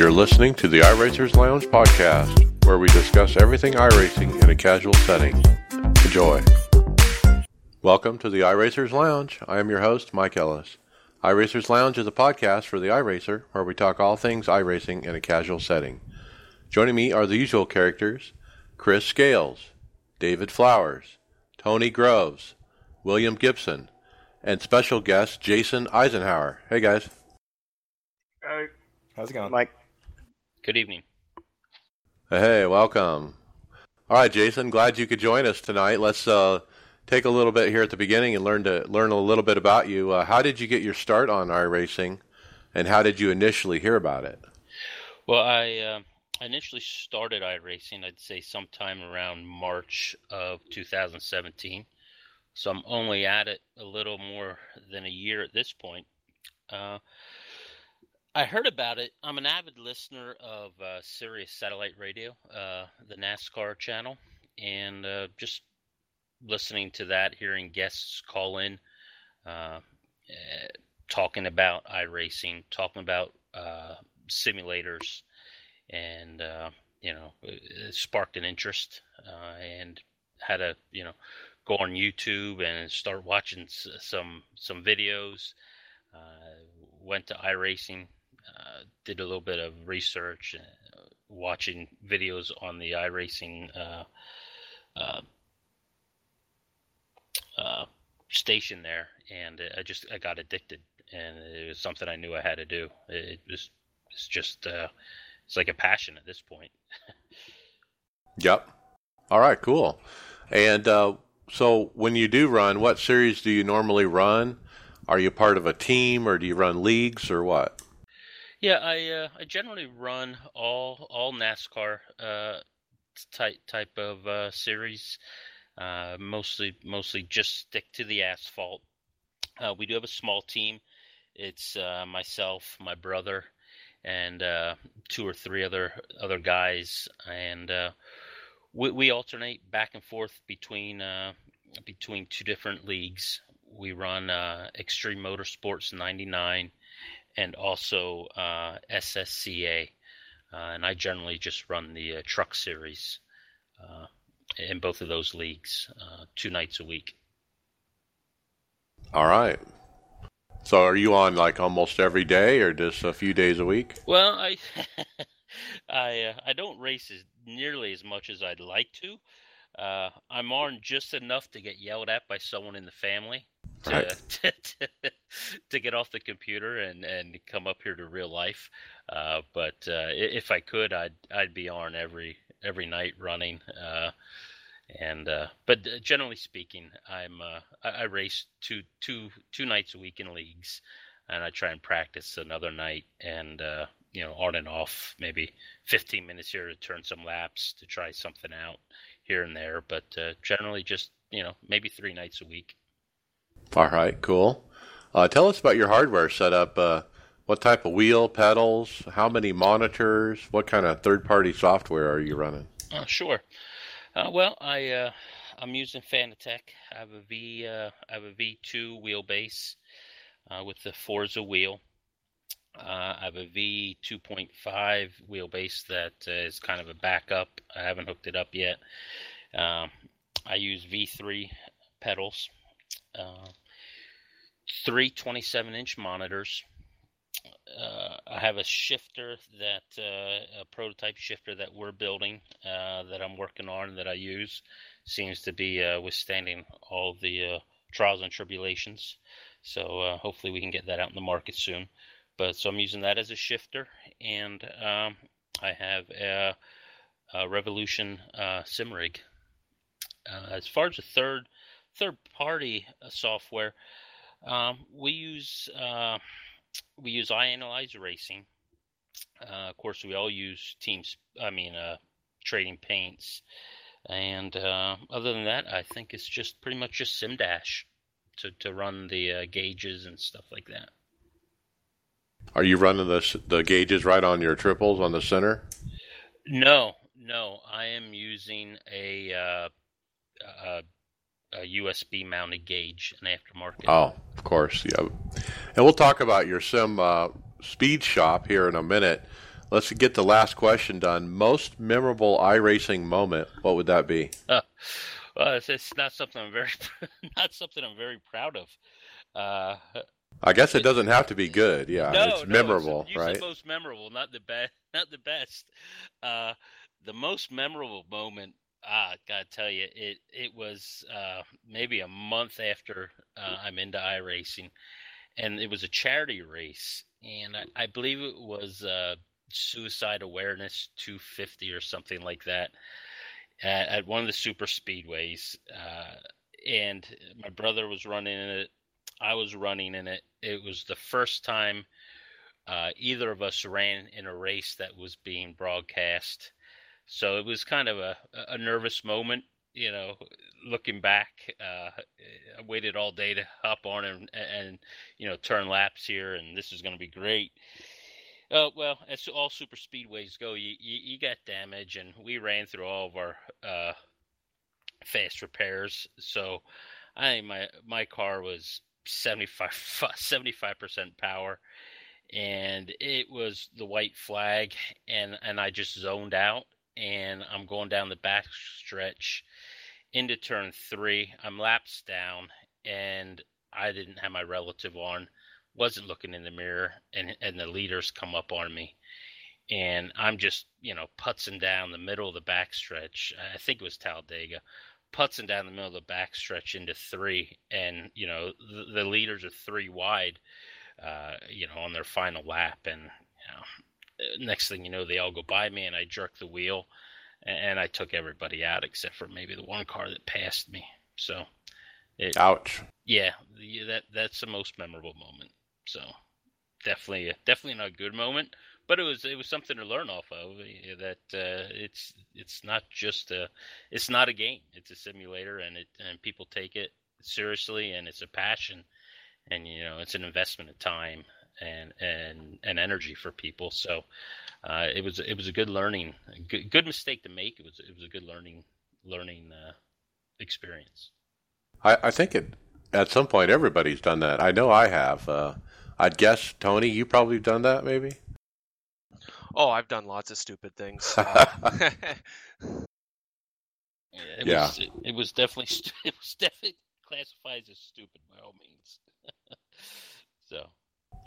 You're listening to the iRacers Lounge podcast, where we discuss everything iRacing in a casual setting. Enjoy. Welcome to the iRacers Lounge. I am your host, Mike Ellis. iRacers Lounge is a podcast for the iRacer, where we talk all things iRacing in a casual setting. Joining me are the usual characters Chris Scales, David Flowers, Tony Groves, William Gibson, and special guest Jason Eisenhauer. Hey guys. Hey. How's it going? Mike. Good evening. Hey, welcome. All right, Jason, glad you could join us tonight. Let's uh, take a little bit here at the beginning and learn to learn a little bit about you. Uh, how did you get your start on iRacing, and how did you initially hear about it? Well, I uh, initially started iRacing, I'd say sometime around March of 2017. So I'm only at it a little more than a year at this point. Uh, I heard about it. I'm an avid listener of uh, Sirius Satellite Radio, uh, the NASCAR channel, and uh, just listening to that, hearing guests call in, uh, eh, talking about iRacing, talking about uh, simulators, and uh, you know, it sparked an interest, and had to you know go on YouTube and start watching some some videos. went to iRacing uh, did a little bit of research, uh, watching videos on the iRacing uh, uh, uh, station there, and I just I got addicted, and it was something I knew I had to do. It was it's just it's like a passion at this point. yep. All right. Cool. And so when you do run, what series do you normally run? Are you part of a team, or do you run leagues, or what? Yeah, I uh, I generally run all all NASCAR uh, type type of uh, series. Uh, mostly mostly just stick to the asphalt. Uh, we do have a small team. It's uh, myself, my brother, and two or three other other guys, and we, we alternate back and forth between between two different leagues. We run Extreme Motorsports '99 and also uh, SSCA. Uh, and I generally just run the uh, truck series uh, in both of those leagues uh, two nights a week. All right. So are you on like almost every day or just a few days a week? Well, I I uh, I don't race as nearly as much as I'd like to. Uh, I'm on just enough to get yelled at by someone in the family to, right. to, to, get off the computer and, and come up here to real life. Uh, but uh, if I could, I'd I'd be on every every night running. Uh, and uh, but uh, generally speaking, I'm I, I race two two two nights a week in leagues, and I try and practice another night and you know on and off maybe 15 minutes here to turn some laps to try something out here and there, but uh, generally just you know maybe three nights a week. All right, cool. Uh, tell us about your hardware setup. Uh, what type of wheel, pedals, how many monitors, what kind of third-party software are you running? Uh, sure. Uh, well, I uh, I'm using Fanatec. I have a V I have a V2 wheelbase with the Forza wheel. Uh, I have a V2.5 wheelbase that uh, is kind of a backup. I haven't hooked it up yet. Um, I use V3 pedals, uh, three 27 inch monitors. Uh, I have a shifter that uh, a prototype shifter that we're building uh, that I'm working on that I use seems to be withstanding all the trials and tribulations. So hopefully we can get that out in the market soon. But so I'm using that as a shifter, and um, I have a, a Revolution uh, sim rig. Uh, as far as the third third party uh, software, um, we use uh, we use iAnalyze Racing. Uh, of course, we all use Teams. I mean, uh, Trading Paints, and uh, other than that, I think it's just pretty much just SimDash to to run the gauges and stuff like that. Are you running the the gauges right on your triples on the center? No, no. I am using a uh, a, a, USB mounted gauge, an aftermarket. Oh, of course, yeah. And we'll talk about your sim uh, speed shop here in a minute. let's get the last question done. Most memorable iRacing moment, what would that be? Uh, well, it's, it's, not something I'm very not something I'm very proud of. Uh, I guess it doesn't have to be good. Yeah, no, it's no, memorable, it's, right? most memorable, not the best. Not the best. Uh, the most memorable moment. Ah, gotta tell you, it it was uh, maybe a month after uh, I'm into iRacing, and it was a charity race, and I, I believe it was uh, Suicide Awareness 250 or something like that at, at one of the super speedways. Uh, and my brother was running in it. I was running in it. It was the first time uh, either of us ran in a race that was being broadcast. So it was kind of a, a nervous moment, you know, looking back. Uh, I waited all day to hop on and, and, you know, turn laps here, and this is going to be great. Uh, well, as all super speedways go, you, you, you got damage, and we ran through all of our uh, fast repairs. So I think my my car was 75 percent power, and it was the white flag, and and I just zoned out, and I'm going down the back stretch into turn three. I'm laps down, and I didn't have my relative on wasn't looking in the mirror and and the leaders come up on me and I'm just, you know, putzing down the middle of the backstretch. I think it was Talladega, putzing down the middle of the backstretch into three, and you know the, the leaders are three wide, uh, you know, on their final lap, and you know, next thing you know, they all go by me, and I jerk the wheel, and, I took everybody out except for maybe the one car that passed me. So, it, Ouch. yeah, that that's the most memorable moment. So definitely, uh, definitely not a good moment, but it was it was something to learn off of. Eh, eh, that uh, it's it's not just a it's not a game. It's a simulator, and it and people take it seriously, and it's a passion, and you know it's an investment of time and and and energy for people. So uh, it was it was a good learning, good, good mistake to make. It was it was a good learning learning uh, experience. I, I think it at some point everybody's done that. I know I have. Uh, I'd guess Tony, you probably done that, maybe. Oh, I've done lots of stupid things. Uh, Yeah, it Yeah. was it, it was definitely stu- it was definitely classified as stupid by all means. so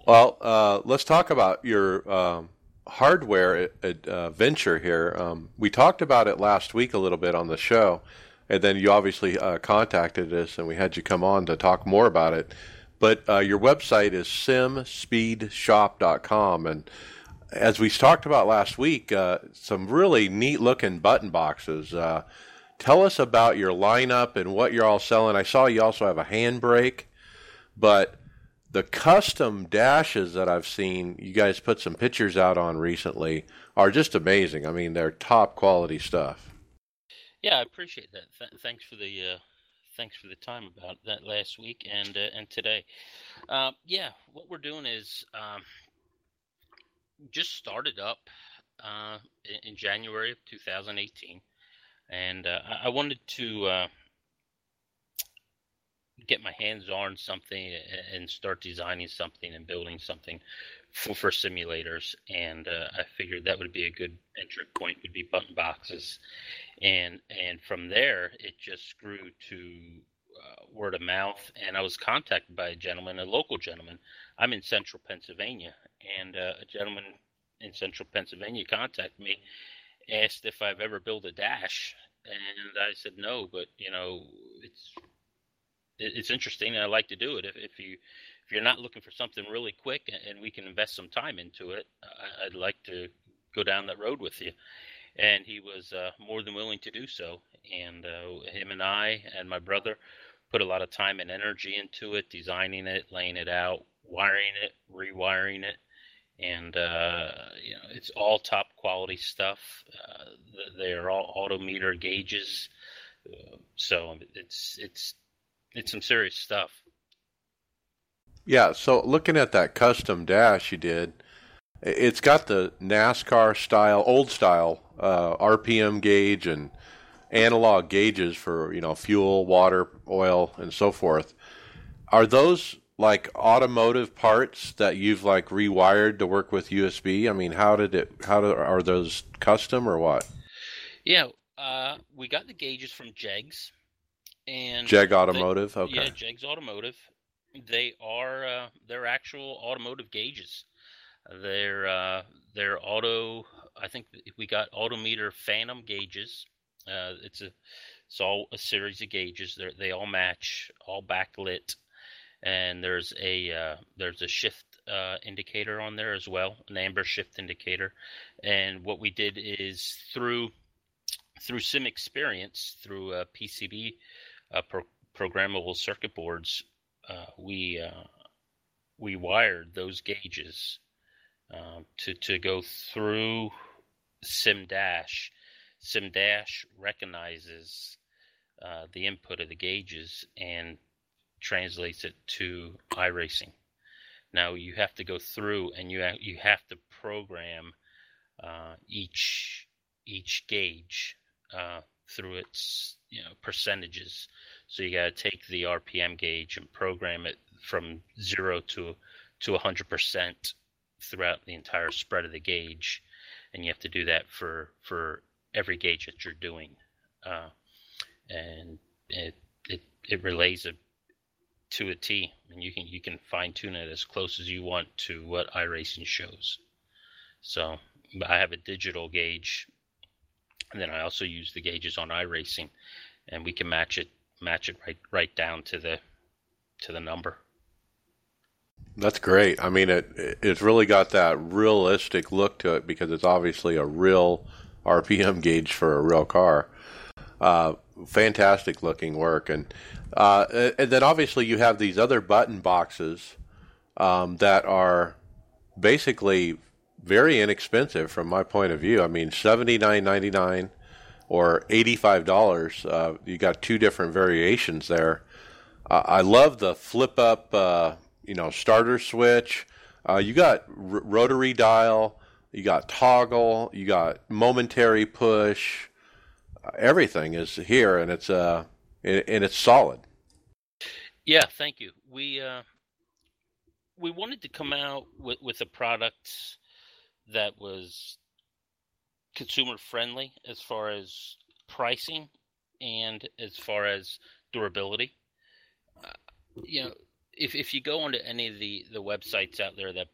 Well, uh, let's talk about your um, hardware uh, venture here. Um, we talked about it last week a little bit on the show, and then you obviously uh, contacted us, and we had you come on to talk more about it. But uh, your website is simspeedshop.com, and as we talked about last week, uh, some really neat looking button boxes. Uh, tell us about your lineup and what you're all selling. I saw you also have a handbrake, but the custom dashes that I've seen, you guys put some pictures out on recently, are just amazing. I mean, they're top quality stuff. yeah, I appreciate that. Th- thanks for the uh, thanks for the time about that last week and uh, and today. Uh, yeah, what we're doing is um, just started up uh, in, in January of 2018, and uh, I- I wanted to uh, get my hands on something and start designing something and building something for, for simulators. And uh, I figured that would be a good entry point would be button boxes, and and from there it just grew to uh, word of mouth. And I was contacted by a gentleman, a local gentleman. I'm in Central Pennsylvania, and uh, a gentleman in Central Pennsylvania contacted me, asked if I've ever built a dash, and I said no, but you know it's it- it's interesting and I like to do it. If, if you if you're not looking for something really quick and, we can invest some time into it, I, I'd like to go down that road with you. And he was uh, more than willing to do so. And uh, him and I and my brother put a lot of time and energy into it, designing it, laying it out, wiring it, rewiring it. And uh, you know, it's all top quality stuff. Uh, they are all autometer gauges, uh, so it's it's it's some serious stuff. Yeah, so looking at that custom dash you did, it's got the NASCAR style, old style uh, RPM gauge and analog gauges for you know fuel, water, oil, and so forth. Are those like automotive parts that you've like rewired to work with USB? I mean, how did it? How do, are those custom or what? Yeah, uh, we got the gauges from Jegs, and Jeg they- Automotive. okay. Yeah, Jegs Automotive. They are uh, they're actual automotive gauges. They're uh, they're auto. I think we got Autometer Phantom gauges. Uh, it's a it's all a series of gauges. They they all match, all backlit, and there's a uh, there's a shift uh, indicator on there as well, an amber shift indicator. And what we did is through through Sim Experience, through a PCB uh, pro- programmable circuit boards, uh, we uh, we wired those gauges um, to to go through Sim Dash. Sim Dash recognizes uh, the input of the gauges and translates it to iRacing. Now you have to go through and you ha- you have to program uh, each each gauge uh, through its you know percentages. So you got to take the RPM gauge and program it from zero to to hundred percent throughout the entire spread of the gauge, and you have to do that for for every gauge that you're doing, uh, and it it it relays it to a T, and you can you can fine tune it as close as you want to what iRacing shows. So I have a digital gauge, and then I also use the gauges on iRacing, and we can match it match it right right down to the to the number. That's great. I mean, it it's really got that realistic look to it because it's obviously a real RPM gauge for a real car. Uh, fantastic looking work, and uh, and then obviously you have these other button boxes um, that are basically very inexpensive from my point of view. I mean, seventy nine ninety nine or eighty five dollars. Uh, you got two different variations there. Uh, I love the flip up, uh, you know, starter switch. Uh, you got r- rotary dial. You got toggle. You got momentary push. Uh, everything is here, and it's uh, and it's solid. Yeah, thank you. We uh, we wanted to come out with, with a product that was consumer friendly as far as pricing and as far as durability. Uh, you know, if if you go onto any of the the websites out there that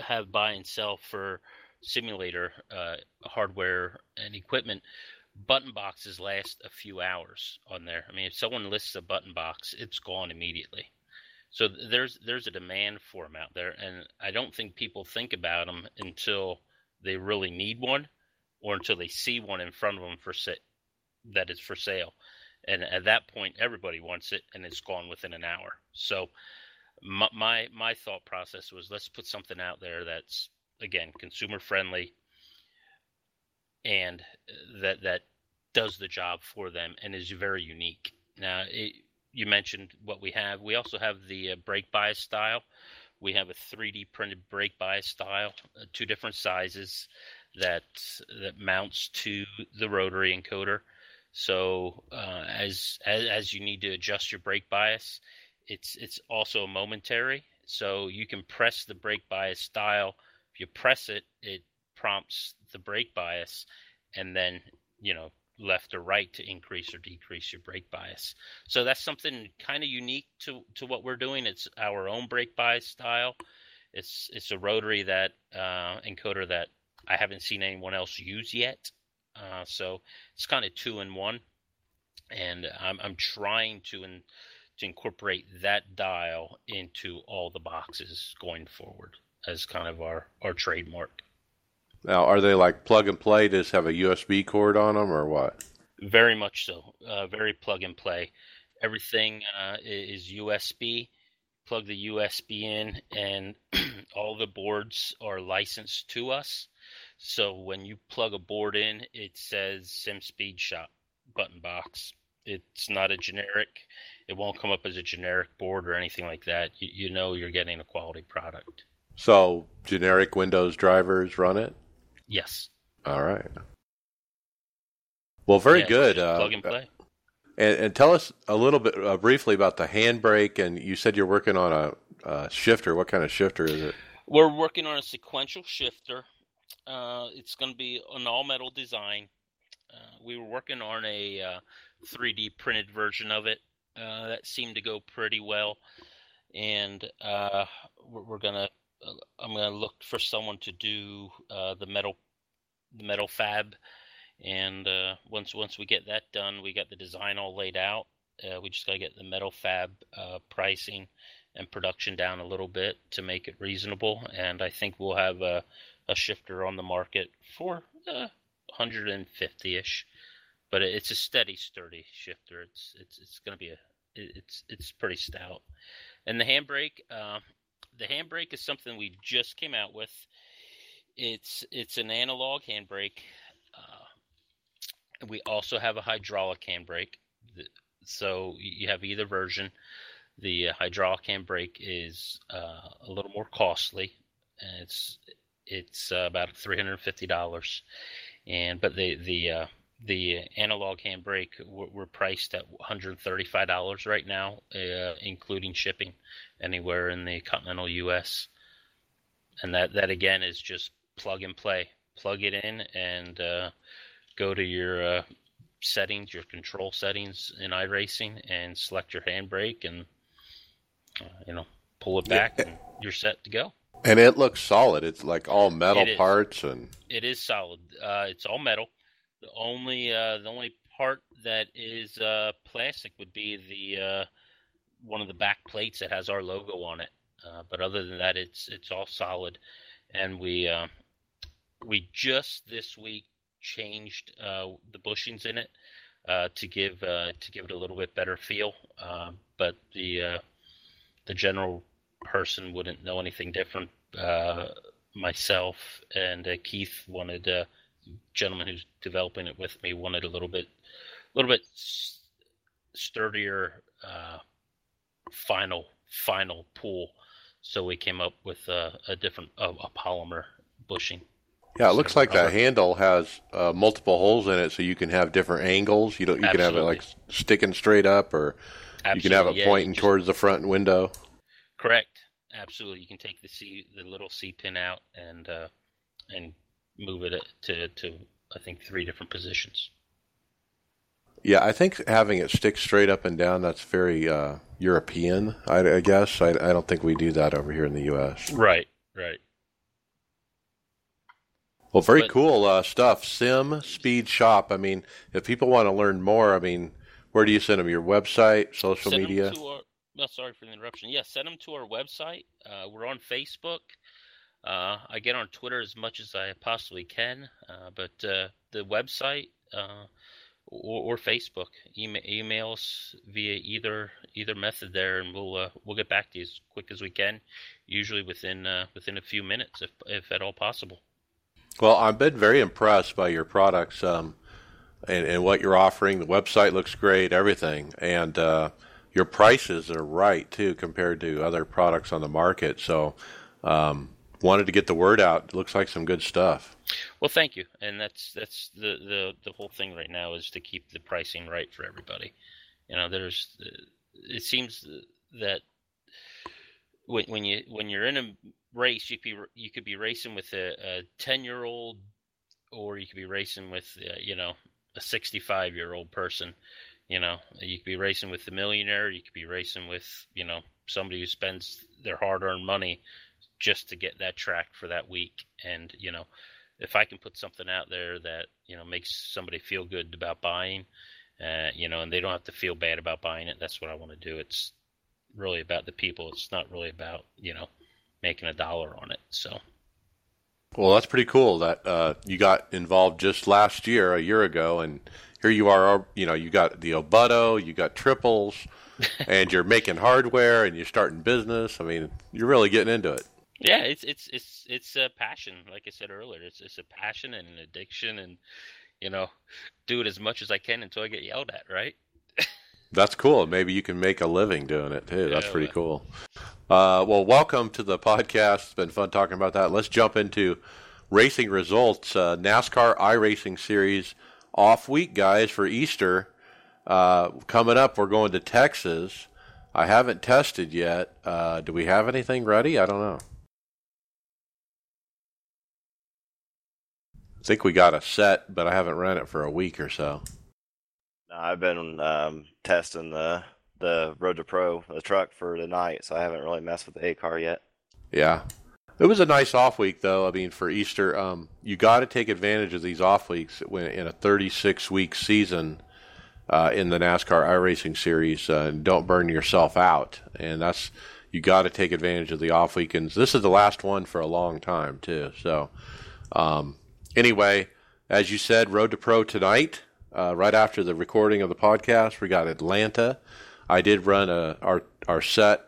have buy and sell for simulator uh, hardware and equipment, button boxes last a few hours on there. I mean, if someone lists a button box, it's gone immediately. So there's there's a demand for them out there, and I don't think people think about them until they really need one, or until they see one in front of them for that is for sale. And at that point, everybody wants it, and it's gone within an hour. So my my, my thought process was let's put something out there that's again consumer friendly and that that does the job for them and is very unique. Now, it, you mentioned what we have. We also have the uh, brake bias style. We have a 3D printed brake bias style, uh, two different sizes that that mounts to the rotary encoder. So uh, as, as as you need to adjust your brake bias, it's it's also momentary. So you can press the brake bias style. If you press it, it prompts the brake bias, and then you know left or right to increase or decrease your brake bias. So that's something kind of unique to to what we're doing. It's our own brake bias style. It's it's a rotary that uh, encoder that I haven't seen anyone else use yet. Uh, so it's kind of two in one, and I'm I'm trying to in, to incorporate that dial into all the boxes going forward as kind of our our trademark. Now, are they like plug and play? Just have a USB cord on them, or what? Very much so. Uh, very plug and play. Everything uh, is USB. Plug the USB in, and all the boards are licensed to us. So when you plug a board in, it says Sim Speed Shop button box. It's not a generic. It won't come up as a generic board or anything like that. You, you know you're getting a quality product. So generic Windows drivers run it. Yes. All right. Well, very Yeah, good. Uh, plug and play. And, and tell us a little bit uh, briefly about the handbrake. And you said you're working on a, a shifter. What kind of shifter is it? We're working on a sequential shifter. Uh, it's going to be an all metal design. Uh, we were working on a uh, 3D printed version of it. Uh, that seemed to go pretty well, and uh, we're, we're, gonna. Uh, I'm gonna look for someone to do the metal, the metal fab, and once once we get that done, we got the design all laid out. we just gotta get the metal fab pricing and production down a little bit to make it reasonable. And I think we'll have a, a shifter on the market for uh, 150ish, but it's a steady, sturdy shifter. It's it's it's going to be a it's it's pretty stout. And the handbrake, uh, the handbrake is something we just came out with. It's it's an analog handbrake. Uh, we also have a hydraulic handbrake. So you have either version. The hydraulic handbrake is uh, a little more costly. And it's it's uh, about three hundred and fifty dollars, and but the the uh, the analog handbrake we're, we're priced at one hundred thirty five dollars right now, uh, including shipping anywhere in the continental U.S. And that that again is just plug and play. Plug it in and uh, go to your uh, settings, your control settings in iRacing, and select your handbrake and uh, you know, pull it back, yeah. and you're set to go. And it looks solid. It's like all metal parts, and it is solid. Uh, it's all metal. The only uh, the only part that is uh, plastic would be the uh, one of the back plates that has our logo on it. Uh, but other than that, it's it's all solid. And we we just this week changed the bushings in it to give to give it a little bit better feel. but the the general person wouldn't know anything different. Uh, myself and uh, Keith wanted, uh, gentleman who's developing it with me, wanted a little bit, a little bit sturdier uh, final final pool. So we came up with a, a different a, a, polymer bushing. Yeah, it looks like the handle has uh, multiple holes in it, so you can have different angles. You don't, you Absolutely. can have it like sticking straight up, or Absolutely. You can have it yeah, pointing just, towards the front window. Correct. Absolutely. You can take the C, the little C pin out and uh, and move it to to I think three different positions. Yeah, I think having it stick straight up and down that's very uh, European. I, I guess I, I, don't think we do that over here in the U.S. Right. Right. Well, very but, cool uh, stuff. Sim Speed Shop. I mean, if people want to learn more, I mean, where do you send them? Your website, social media? Our, well, sorry for the interruption. Yeah, send them to our website. Uh, we're on Facebook. Uh, I get on Twitter as much as I possibly can, uh, but uh, the website uh, or, or, Facebook, email, email us via either either method there, and we'll uh, we'll get back to you as quick as we can. Usually within within a few minutes, if if at all possible. Well, I've been very impressed by your products. Um, and, and what you're offering. The website looks great, everything, and your prices are right too compared to other products on the market. So, um, wanted to get the word out. It looks like some good stuff. Well, thank you, and that's that's the the the whole thing right now is to keep the pricing right for everybody. You know, there's it seems that when when you when you're in a race, you could be, you could be racing with a ten year old, or you could be racing with uh, you know a 65 year old person. You know, you could be racing with the millionaire. You could be racing with, you know, somebody who spends their hard earned money just to get that track for that week. And, you know, if I can put something out there that, you know, makes somebody feel good about buying, uh, you know, and they don't have to feel bad about buying it, that's what I want to do. It's really about the people. It's not really about, you know, making a dollar on it. So. Well, that's pretty cool that uh, you got involved just last year, a year ago, and here you are. You know, you got the Obutto, you got triples, and you're making hardware, and you're starting business. I mean, you're really getting into it. Yeah, it's it's it's it's a passion. Like I said earlier, it's it's a passion and an addiction, and you know, do it as much as I can until I get yelled at. Right. That's cool. Maybe you can make a living doing it too. That's yeah, pretty cool. Uh, well, welcome to the podcast. It's been fun talking about that. Let's jump into racing results. Uh, NASCAR iRacing Series off week, guys, for Easter. Uh, coming up, we're going to Texas. I haven't tested yet. Uh, do we have anything ready? I don't know. I think we got a set, but I haven't run it for a week or so. No, I've been um, testing the the Road to Pro, the truck for the night, so I haven't really messed with the A car yet. Yeah. It was a nice off week, though. I mean, for Easter, um, you got to take advantage of these off weeks when in a 36 week season uh, in the NASCAR iRacing series. Uh, don't burn yourself out, and that's you got to take advantage of the off weekends. This is the last one for a long time, too. So, um, anyway, as you said, Road to Pro tonight. Uh, right after the recording of the podcast, we got Atlanta. I did run a, our our set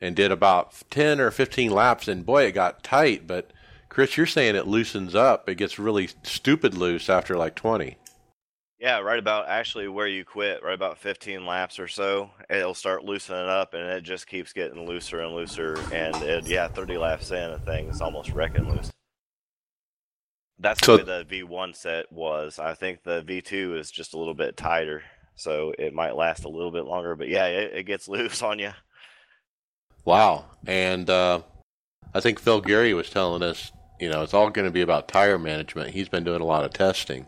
and did about 10 or 15 laps and boy it got tight. But chris you're saying it loosens up. It gets really stupid loose after like 20 yeah right about actually where you quit right about 15 laps or so it'll start loosening up and it just keeps getting looser and looser. And it, yeah 30 laps in the thing is almost wrecking loose. That's so, the way the v1 set was. I think the v2 is just a little bit tighter so it might last a little bit longer. But yeah it, it gets loose on you Wow. And uh, I think Phil Gary was telling us, you know, it's all going to be about tire management. He's been doing a lot of testing,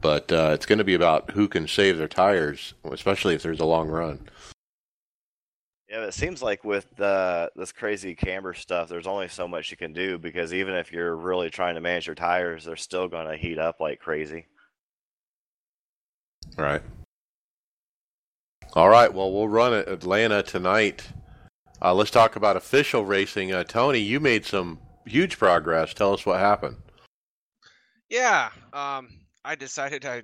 but uh, it's going to be about who can save their tires, especially if there's a long run. Yeah, it seems like with uh, this crazy camber stuff, there's only so much you can do because even if you're really trying to manage your tires, they're still going to heat up like crazy. Right. All right. Well, we'll run at Atlanta tonight. Uh, let's talk about official racing. Uh, Tony, you made some huge progress. Tell us what happened. Yeah, um, I decided I,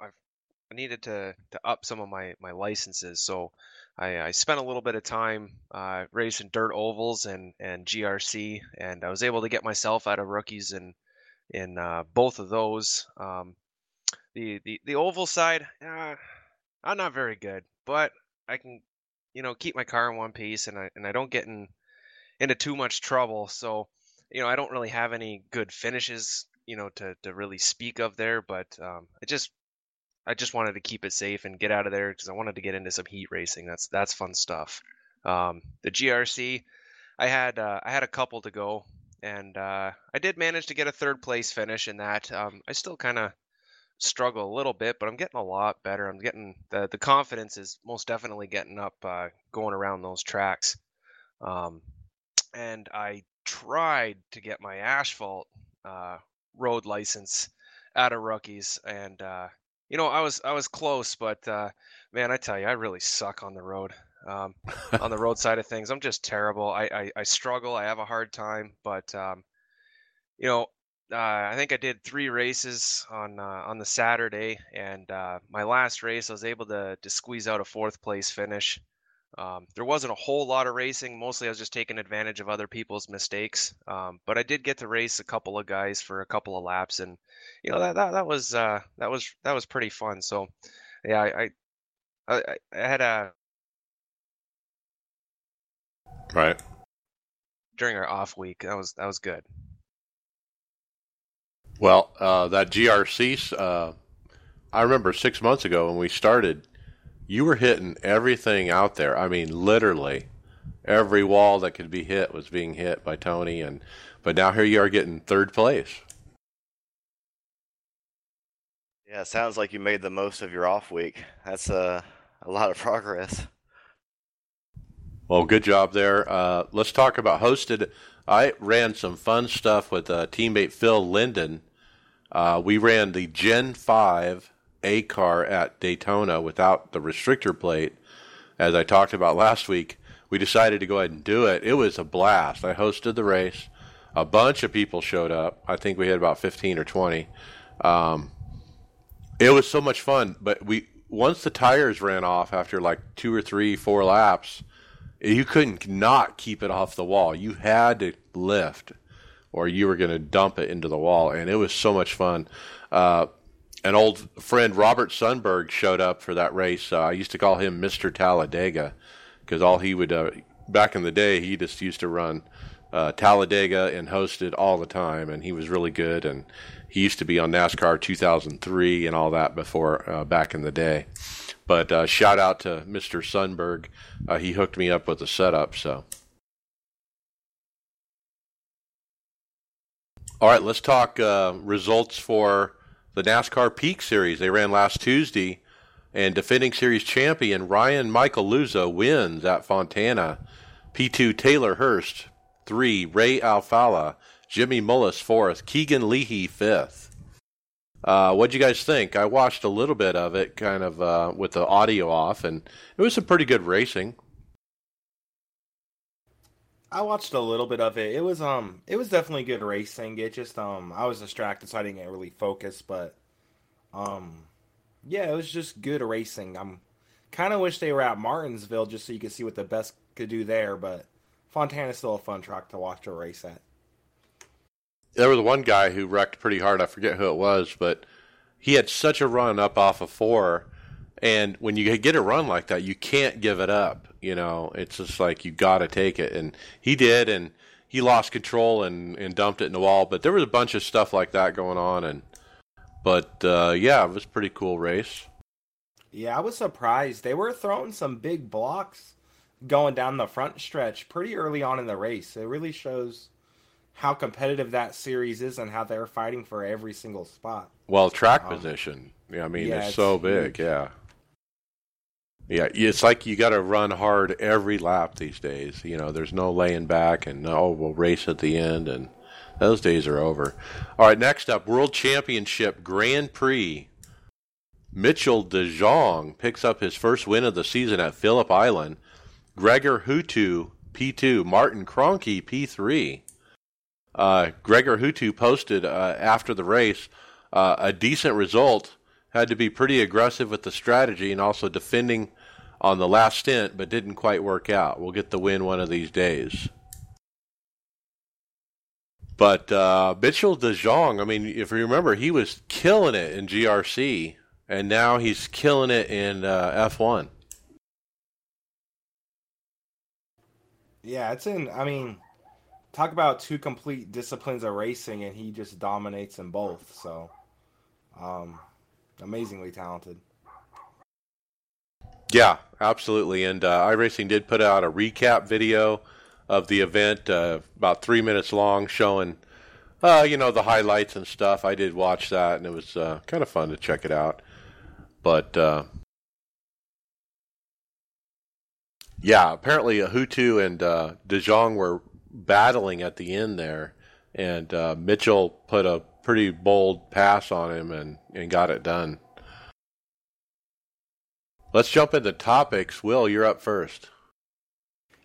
I, I needed to, to up some of my, my licenses, so I, I spent a little bit of time uh, racing dirt ovals and, and GRC, and I was able to get myself out of rookies in in uh, both of those. Um, the, the the oval side, uh, I'm not very good, but I can you know keep my car in one piece and I and I don't get in into too much trouble. So you know I don't really have any good finishes you know to to really speak of there, but um, I just I just wanted to keep it safe and get out of there because I wanted to get into some heat racing. That's that's fun stuff. Um, the GRC, I had uh, I had a couple to go, and uh, I did manage to get a third place finish in that. Um, I still kind of struggle a little bit, but I'm getting a lot better. I'm getting the the confidence is most definitely getting up uh, going around those tracks. Um, and I tried to get my asphalt uh, road license out of rookies, and uh, you know I was I was close, but uh, man, I tell you, I really suck on the road. Um, on the road side of things, I'm just terrible. I, I, I struggle. I have a hard time, but um, you know uh, I think I did three races on uh, on the Saturday, and uh, my last race I was able to to squeeze out a fourth place finish. Um, there wasn't a whole lot of racing. Mostly, I was just taking advantage of other people's mistakes. Um, but I did get to race a couple of guys for a couple of laps, and you know that that, that was uh, that was that was pretty fun. So, yeah, I I, I had a right during our off week. That was that was good. Well, uh, that GRC, uh, I remember six months ago when we started, you were hitting everything out there. I mean, literally, every wall that could be hit was being hit by Tony, and but now here you are getting third place. Yeah, it sounds like you made the most of your off week. That's a a lot of progress. Well, good job there. Uh, let's talk about hosted. I ran some fun stuff with uh, teammate Phil Linden uh, we ran the Gen 5 A car at Daytona without the restrictor plate, as I talked about last week. We decided to go ahead and do it. It was a blast. I hosted the race. A bunch of people showed up. I think we had about 15 or 20. Um, it was so much fun, but we once the tires ran off after like two or three, four laps, you couldn't not keep it off the wall. You had to lift or you were going to dump it into the wall. And it was so much fun. Uh, an old friend, Robert Sundberg, showed up for that race. Uh, I used to call him Mr. Talladega because all he would, uh, back in the day, he just used to run uh, Talladega and hosted all the time. And he was really good. And he used to be on NASCAR 2003 and all that before, uh, back in the day. But uh, shout out to Mr. Sunberg. Uh, he hooked me up with the setup. So, all right, let's talk uh, results for the NASCAR Peak Series. They ran last Tuesday, and defending series champion Ryan Macaluza wins at Fontana. P2 Taylor Hurst, three Ray Alfalla, Jimmy Mullis fourth, Keegan Leahy fifth. Uh, what'd you guys think? I watched a little bit of it, kind of uh, with the audio off, and it was some pretty good racing. I watched a little bit of it. It was um, it was definitely good racing. It just um, I was distracted, so I didn't get really focused. But um, yeah, it was just good racing. I'm kind of wish they were at Martinsville just so you could see what the best could do there. But Fontana's still a fun track to watch a race at. There was one guy who wrecked pretty hard. I forget who it was, but he had such a run up off of four. And when you get a run like that, you can't give it up. You know, it's just like you got to take it. And he did, and he lost control and, and dumped it in the wall. But there was a bunch of stuff like that going on. And but uh, yeah, it was a pretty cool race. Yeah, I was surprised. They were throwing some big blocks going down the front stretch pretty early on in the race. It really shows how competitive that series is and how they're fighting for every single spot. Well, track um, position. Yeah, I mean yeah, it's, it's, so big. Huge. Yeah. Yeah, it's like you got to run hard every lap these days. You know, there's no laying back and oh, we'll race at the end, and those days are over. All right, next up, World Championship Grand Prix. Mitchell DeJong picks up his first win of the season at Phillip Island. Gregor Huttu P2, Martin Kroenke P3. Uh, Gregor Huttu posted uh, after the race uh, a decent result. Had to be pretty aggressive with the strategy and also defending on the last stint, but didn't quite work out. We'll get the win one of these days. But uh, Mitchell DeJong, I mean, if you remember, he was killing it in GRC, and now he's killing it in uh, F1. Yeah, it's in. I mean, talk about two complete disciplines of racing, and he just dominates in both. So, um, amazingly talented. Yeah, absolutely. And uh, iRacing did put out a recap video of the event, uh, about three minutes long, showing, uh, you know, the highlights and stuff. I did watch that, and it was uh, kind of fun to check it out. But uh, yeah, apparently Huttu and uh, DeJong were battling at the end there, and uh, Mitchell put a pretty bold pass on him and, and got it done. Let's jump into topics. Will, you're up first.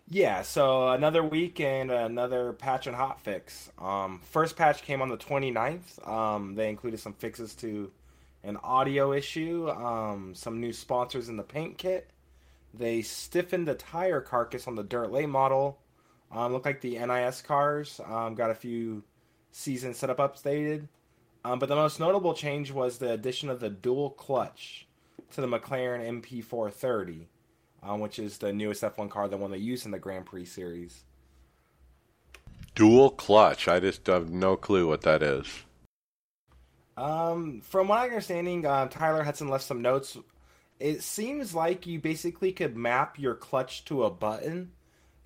Yeah, so another week and another patch and hot fix. Um, first patch came on the 29th. Um, they included some fixes to an audio issue, um, some new sponsors in the paint kit. They stiffened the tire carcass on the Dirt Late model um, look like the NIS cars um, got a few season setup updated. Um, but the most notable change was the addition of the dual clutch to the McLaren MP4-30, um, which is the newest F1 car, the one they use in the Grand Prix series. Dual clutch. I just have no clue what that is. Um, from my understanding, uh, Tyler Hudson left some notes. It seems like you basically could map your clutch to a button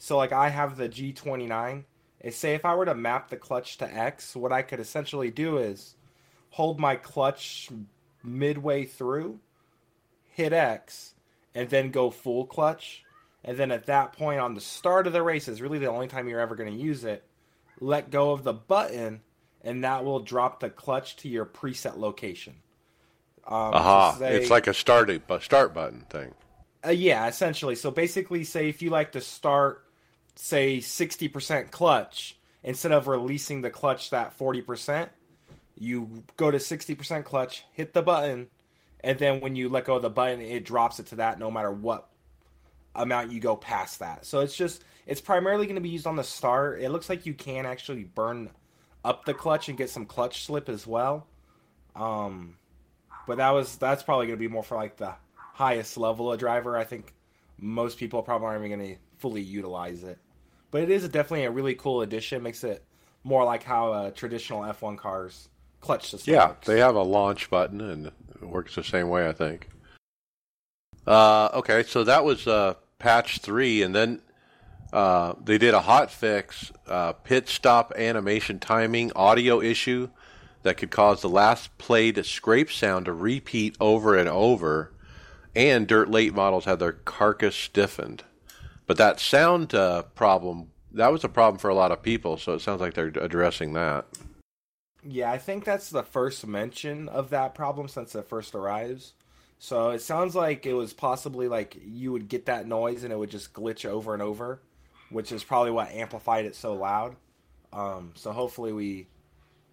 so like I have the G29. And say if I were to map the clutch to X, what I could essentially do is hold my clutch midway through, hit X, and then go full clutch. And then at that point on the start of the race is really the only time you're ever going to use it. Let go of the button, and that will drop the clutch to your preset location. Um, Aha! Say, it's like a start a start button thing. Uh, yeah, essentially. So basically, say if you like to start say 60% clutch instead of releasing the clutch that 40% you go to 60% clutch hit the button and then when you let go of the button it drops it to that no matter what amount you go past that so it's just it's primarily going to be used on the start it looks like you can actually burn up the clutch and get some clutch slip as well um but that was that's probably going to be more for like the highest level of driver i think most people probably aren't even going to fully utilize it. But it is definitely a really cool addition. Makes it more like how uh, traditional F1 cars clutch system. Yeah, works. they have a launch button and it works the same way, I think. Uh, okay, so that was uh, patch three, and then uh, they did a hot fix uh, pit stop animation timing audio issue that could cause the last played scrape sound to repeat over and over, and Dirt Late models had their carcass stiffened. But that sound uh, problem, that was a problem for a lot of people, so it sounds like they're addressing that. Yeah, I think that's the first mention of that problem since it first arrives. So it sounds like it was possibly like you would get that noise and it would just glitch over and over, which is probably what amplified it so loud. Um, so hopefully we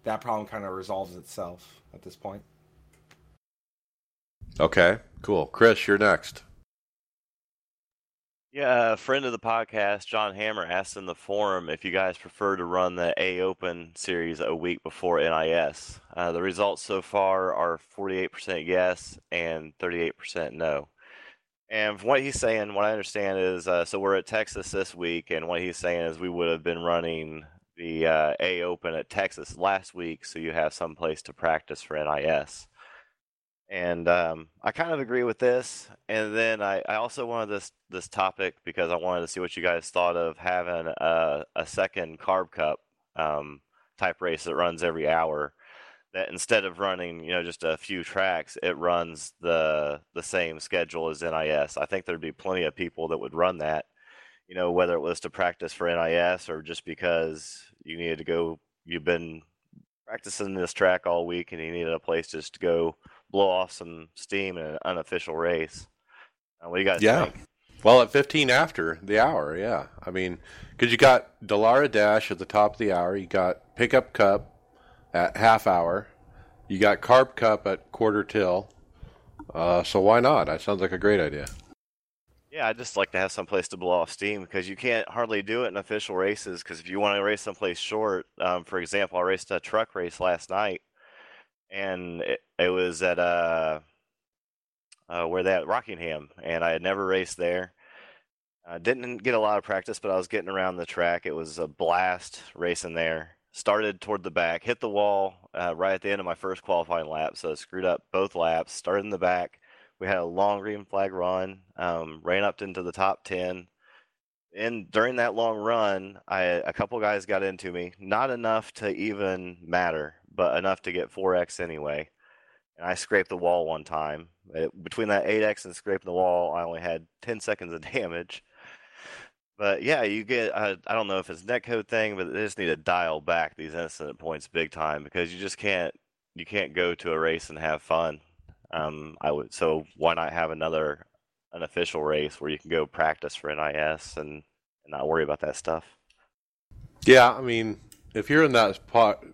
that problem kind of resolves itself at this point. Okay, cool. Chris, you're next. Yeah, a friend of the podcast, John Hammer, asked in the forum if you guys prefer to run the A Open series a week before NIS. Uh, the results so far are 48% yes and 38% no. And from what he's saying, what I understand is, uh, so we're at Texas this week, and what he's saying is we would have been running the uh, A Open at Texas last week, so you have some place to practice for NIS and um, I kind of agree with this. And then I, I also wanted this this topic because I wanted to see what you guys thought of having a, a second carb cup um, type race that runs every hour. That instead of running, you know, just a few tracks, it runs the the same schedule as NIS. I think there'd be plenty of people that would run that. You know, whether it was to practice for NIS or just because you needed to go, you've been practicing this track all week and you needed a place just to go blow off some steam in an unofficial race. Uh, what do you guys yeah. think? Well, at 15 after the hour, yeah. I mean, because you got Dallara Dash at the top of the hour, you got Pickup Cup at half hour, you got Carb Cup at quarter till. Uh, so why not? That sounds like a great idea. Yeah, I just like to have some place to blow off steam because you can't hardly do it in official races. Because if you want to race someplace short, um, for example, I raced a truck race last night, and it, it was at uh, uh where that Rockingham, and I had never raced there. I didn't get a lot of practice, but I was getting around the track. It was a blast racing there. Started toward the back, hit the wall uh, right at the end of my first qualifying lap, so I screwed up both laps. Started in the back. We had a long green flag run, um, ran up into the top ten. And during that long run, I a couple guys got into me. Not enough to even matter, but enough to get 4x anyway. And I scraped the wall one time. It, between that 8x and scraping the wall, I only had 10 seconds of damage. But yeah, you get, uh, I don't know if it's net code thing, but they just need to dial back these incident points big time because you just can't, you can't go to a race and have fun. Um, I would, so why not have another, an official race where you can go practice for NIS and, and not worry about that stuff? Yeah, I mean, if you're in that spot,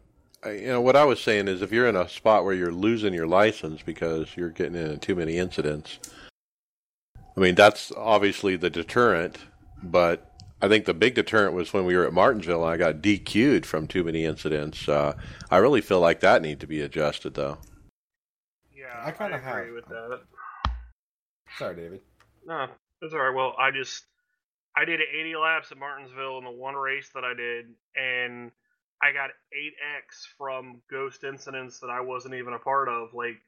you know what I was saying is if you're in a spot where you're losing your license because you're getting into too many incidents, I mean that's obviously the deterrent. But I think the big deterrent was when we were at Martinsville and I got DQ'd from too many incidents. Uh, I really feel like that need to be adjusted though. Yeah, I kinda agree have- with that. Sorry, David. No, that's all right. Well, I just I did 80 laps at Martinsville in the one race that I did, and I got 8x from ghost incidents that I wasn't even a part of. Like,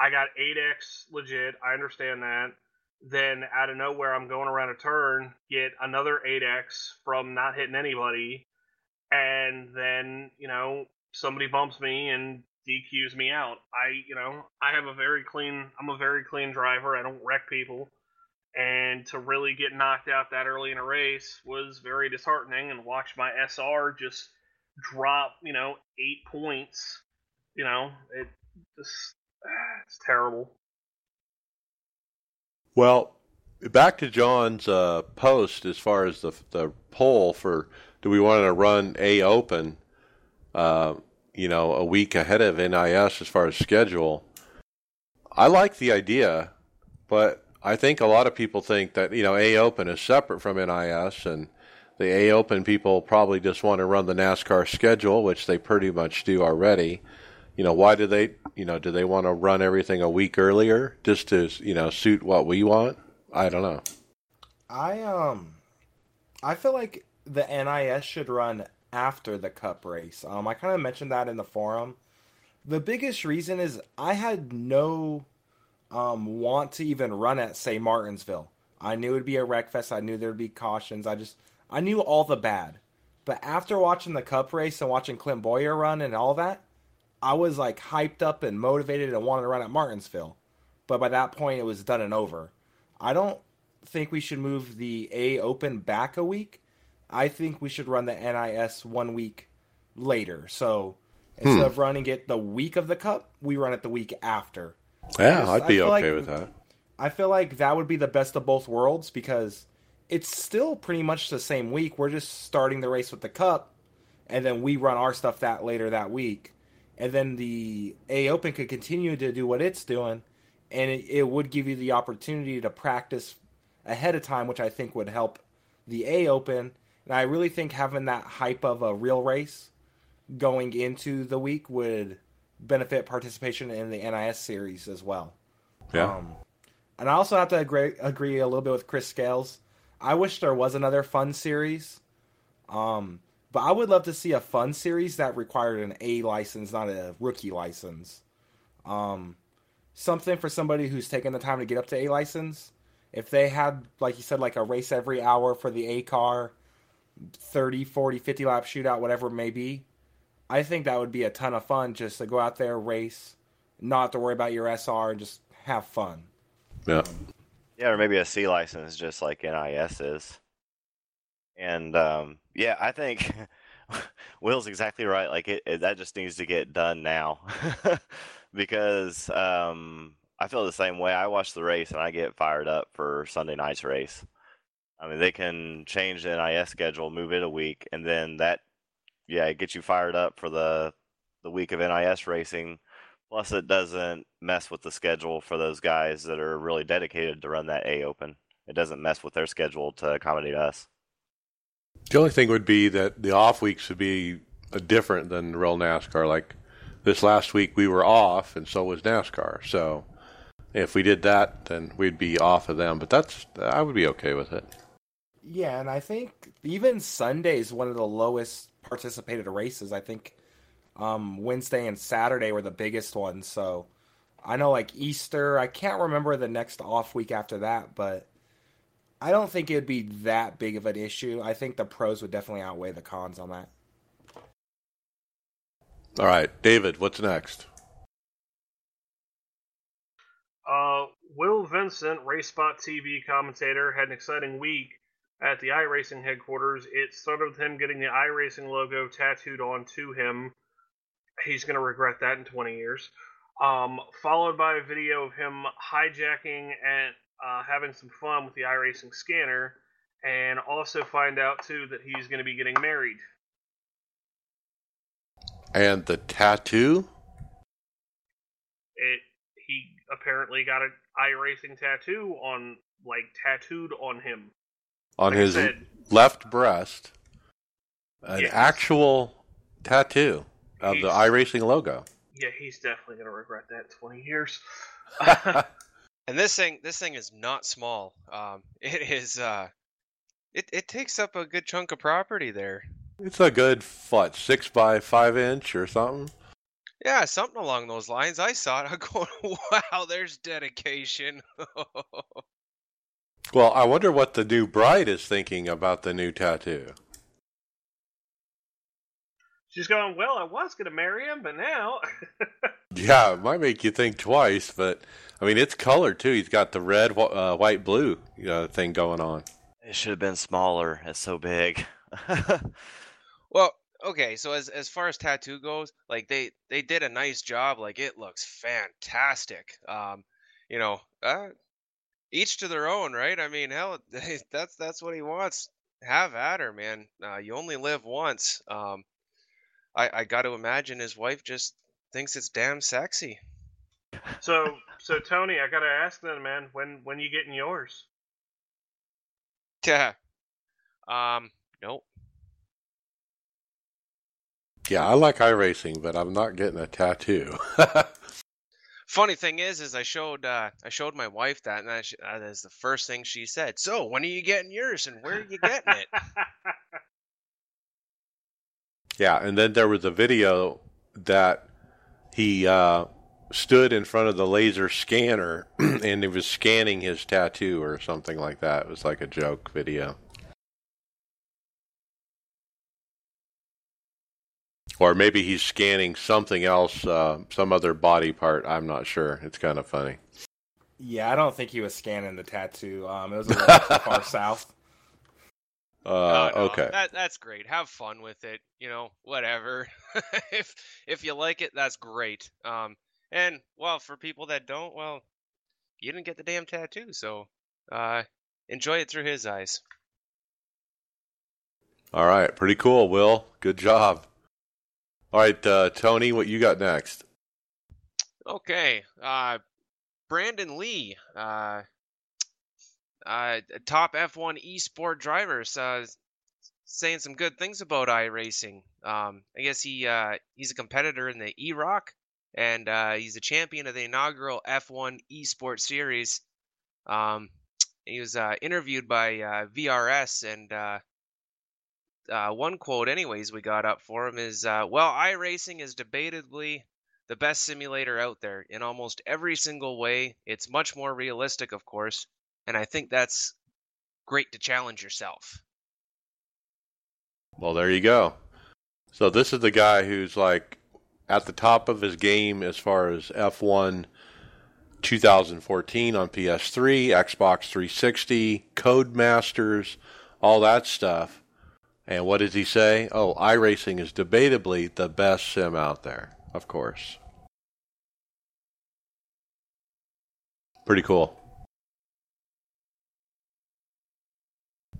I got 8x legit. I understand that. Then out of nowhere, I'm going around a turn, get another 8x from not hitting anybody, and then you know somebody bumps me and DQs me out. I you know I have a very clean. I'm a very clean driver. I don't wreck people and to really get knocked out that early in a race was very disheartening and watch my SR just drop, you know, eight points. You know, it just it's terrible. Well, back to John's uh, post as far as the the poll for do we want to run a open, uh, you know, a week ahead of NIS as far as schedule. I like the idea, but I think a lot of people think that you know a open is separate from NIS, and the a open people probably just want to run the NASCAR schedule, which they pretty much do already. You know, why do they? You know, do they want to run everything a week earlier just to you know suit what we want? I don't know. I um, I feel like the NIS should run after the Cup race. Um, I kind of mentioned that in the forum. The biggest reason is I had no um, want to even run at say Martinsville. I knew it'd be a wreck fest. I knew there'd be cautions. I just I knew all the bad. But after watching the Cup race and watching Clint Bowyer run and all that, I was like hyped up and motivated and wanted to run at Martinsville. But by that point, it was done and over. I don't think we should move the A Open back a week. I think we should run the NIS one week later. So instead Hmm. of running it the week of the Cup, we run it the week after. Yeah, Yes, I'd be okay like- with that. I feel like that would be the best of both worlds because it's still pretty much the same week. We're just starting the race with the cup, and then we run our stuff that later that week, and then the A Open could continue to do what it's doing, and it, it would give you the opportunity to practice ahead of time, which I think would help the A Open. And I really think having that hype of a real race going into the week would benefit participation in the NIS series as well. Yeah. Um, and I also have to agree, agree a little bit with Chris Scales. I wish there was another fun series. Um, but I would love to see a fun series that required an A license, not a rookie license. Um, something for somebody who's taken the time to get up to A license. If they had, like you said, like a race every hour for the A car, 30, 40, 50 lap shootout, whatever it may be, I think that would be a ton of fun just to go out there, race, not to worry about your SR, and just have fun. Yeah. Yeah, or maybe a C license, just like NIS is. And um, yeah, I think Will's exactly right. Like it, it, that just needs to get done now, because um, I feel the same way. I watch the race and I get fired up for Sunday night's race. I mean, they can change the NIS schedule, move it a week, and then that, yeah, it gets you fired up for the the week of NIS racing. Plus, it doesn't mess with the schedule for those guys that are really dedicated to run that A Open. It doesn't mess with their schedule to accommodate us. The only thing would be that the off weeks would be uh, different than real NASCAR. Like this last week, we were off, and so was NASCAR. So if we did that, then we'd be off of them. But that's I would be okay with it. Yeah, and I think even Sunday is one of the lowest participated races. I think um, Wednesday and Saturday were the biggest ones. So I know like Easter, I can't remember the next off week after that, but I don't think it would be that big of an issue. I think the pros would definitely outweigh the cons on that. All right, David, what's next? Uh, Will Vincent, RaceSpot TV commentator, had an exciting week at the iRacing headquarters. It started with him getting the iRacing logo tattooed onto him. He's going to regret that in 20 years. Um, followed by a video of him hijacking and uh, having some fun with the iRacing scanner, and also find out too that he's going to be getting married. And the tattoo? It he apparently got an iRacing tattoo on like tattooed on him. On Like his said- left breast an Yes. actual tattoo of the iRacing logo. Yeah, he's definitely gonna regret that in 20 years. And this thing, this thing is not small. Um, it is. Uh, it it takes up a good chunk of property there. It's a good what six by five inch or something. Yeah, something along those lines. I saw it. I'm going, wow, there's dedication. Well, I wonder what the new bride is thinking about the new tattoo. She's going, well, I was gonna marry him, but now Yeah, it might make you think twice, but I mean it's colored too. He's got the red, wh- uh, white, blue uh, thing going on. It should have been smaller. It's so big. well, okay. So as as far as tattoo goes, like they they did a nice job. Like it looks fantastic. Um, you know, uh, each to their own, right? I mean, hell, that's that's what he wants. Have at her, man. Uh, you only live once. Um, I I got to imagine his wife just thinks it's damn sexy. so so Tony, I gotta ask then, man, when when you getting yours? Yeah. Um. Nope. Yeah, I like iRacing, but I'm not getting a tattoo. Funny thing is, is I showed uh, I showed my wife that, and that, that is the first thing she said. So when are you getting yours, and where are you getting it? yeah, and then there was a video that he uh, stood in front of the laser scanner and he was scanning his tattoo or something like that. It was like a joke video. Or maybe he's scanning something else, uh, some other body part. I'm not sure. It's kind of funny. Yeah, I don't think he was scanning the tattoo. Um, it was a little too far south. Uh, No, no, okay. That that's great. Have fun with it. You know, whatever. if if you like it, that's great. Um, and well, for people that don't, well, you didn't get the damn tattoo, so uh, enjoy it through his eyes. All right. Pretty cool, Will. Good job. All right, uh, Tony, what you got next? Okay. Uh, Brendon Leigh, uh, uh, top F1 esport driver, saying some good things about iRacing. Um, I guess he uh, he's a competitor in the eROC, and uh, he's a champion of the inaugural F1 Esport Series. Um, he was interviewed by VRS, and uh, one quote, anyways, we got up for him is, uh, "Well, iRacing is debatably the best simulator out there in almost every single way. It's much more realistic, of course, and I think that's great to challenge yourself." Well, there you go. So this is the guy who's like at the top of his game as far as F1 2014 on PS3, Xbox 360, Codemasters, all that stuff. And what does he say? Oh, iRacing is debatably the best sim out there, of course. Pretty cool.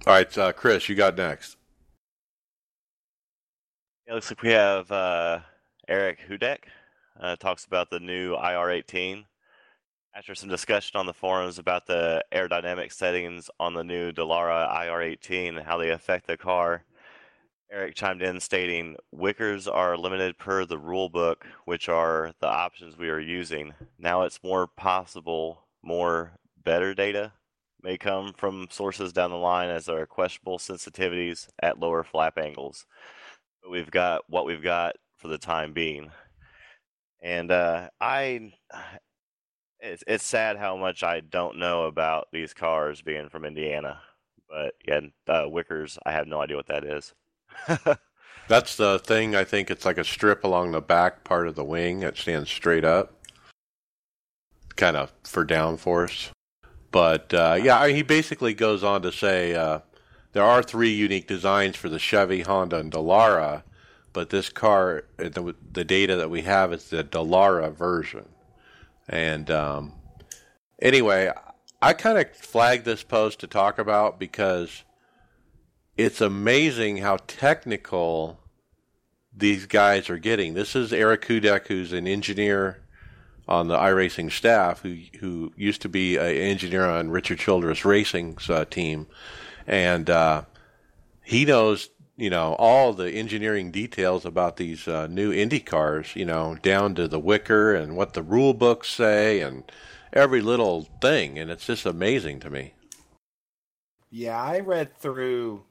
All right, uh, Chris, you got next. It looks like we have uh, Eric Hudek uh, talks about the new IR18. After some discussion on the forums about the aerodynamic settings on the new Dallara IR18 and how they affect the car, Eric chimed in stating, Wickers are limited per the rule book, which are the options we are using. Now it's more possible, more better data may come from sources down the line as there are questionable sensitivities at lower flap angles. But we've got what we've got for the time being. And uh, I, it's, it's sad how much I don't know about these cars being from Indiana. But yeah, uh, Wickers, I have no idea what that is. That's the thing. I think it's like a strip along the back part of the wing that stands straight up, kind of for downforce. But uh, yeah, he basically goes on to say uh, there are three unique designs for the Chevy, Honda, and Dallara, but this car, uh, the, the data that we have is the Dallara version. And um, anyway, I kind of flagged this post to talk about because it's amazing how technical these guys are getting. This is Eric Hudek, who's an engineer on the iRacing staff, who who used to be an engineer on Richard Childress Racing's uh, team, and uh, he knows you know all the engineering details about these uh, new Indy cars, you know, down to the wicker and what the rule books say and every little thing, and it's just amazing to me. Yeah, I read through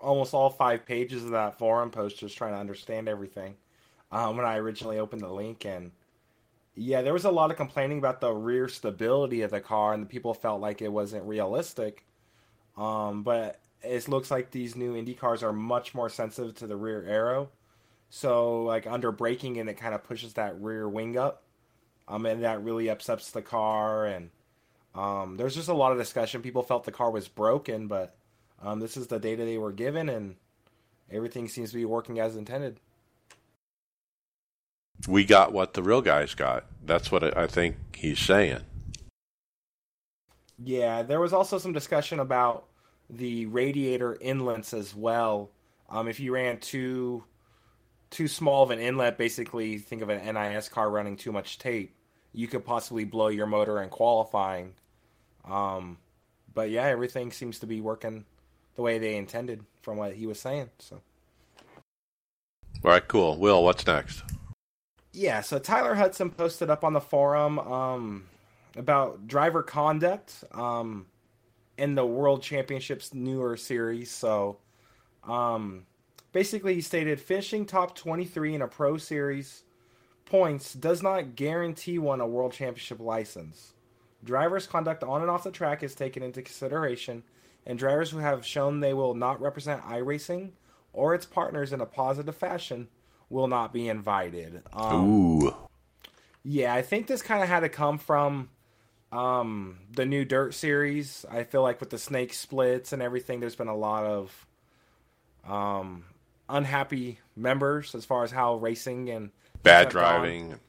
almost all five pages of that forum post just trying to understand everything um, when I originally opened the link. And yeah, there was a lot of complaining about the rear stability of the car, and the people felt like it wasn't realistic. Um, but it looks like these new Indy cars are much more sensitive to the rear aero. So, like under braking, and it kind of pushes that rear wing up, um, and that really upsets the car. And um, there's just a lot of discussion. People felt the car was broken, but um, this is the data they were given, and everything seems to be working as intended. We got what the real guys got. That's what I think he's saying. Yeah, there was also some discussion about the radiator inlets as well. Um, if you ran too too small of an inlet, basically think of an NIS car running too much tape, you could possibly blow your motor in qualifying. Um, but yeah, everything seems to be working the way they intended from what he was saying. So All right, cool. Will, what's next? yeah, so Tyler Hudson posted up on the forum um, about driver conduct um, in the World Championships newer series. So um, basically, he stated finishing top 23 in a pro series points does not guarantee one a world championship license. Drivers' conduct on and off the track is taken into consideration, and drivers who have shown they will not represent iRacing or its partners in a positive fashion will not be invited. Um, Ooh. yeah, I think this kind of had to come from um, the new Dirt series. I feel like with the snake splits and everything, there's been a lot of um, unhappy members as far as how racing and Bad have gone. driving.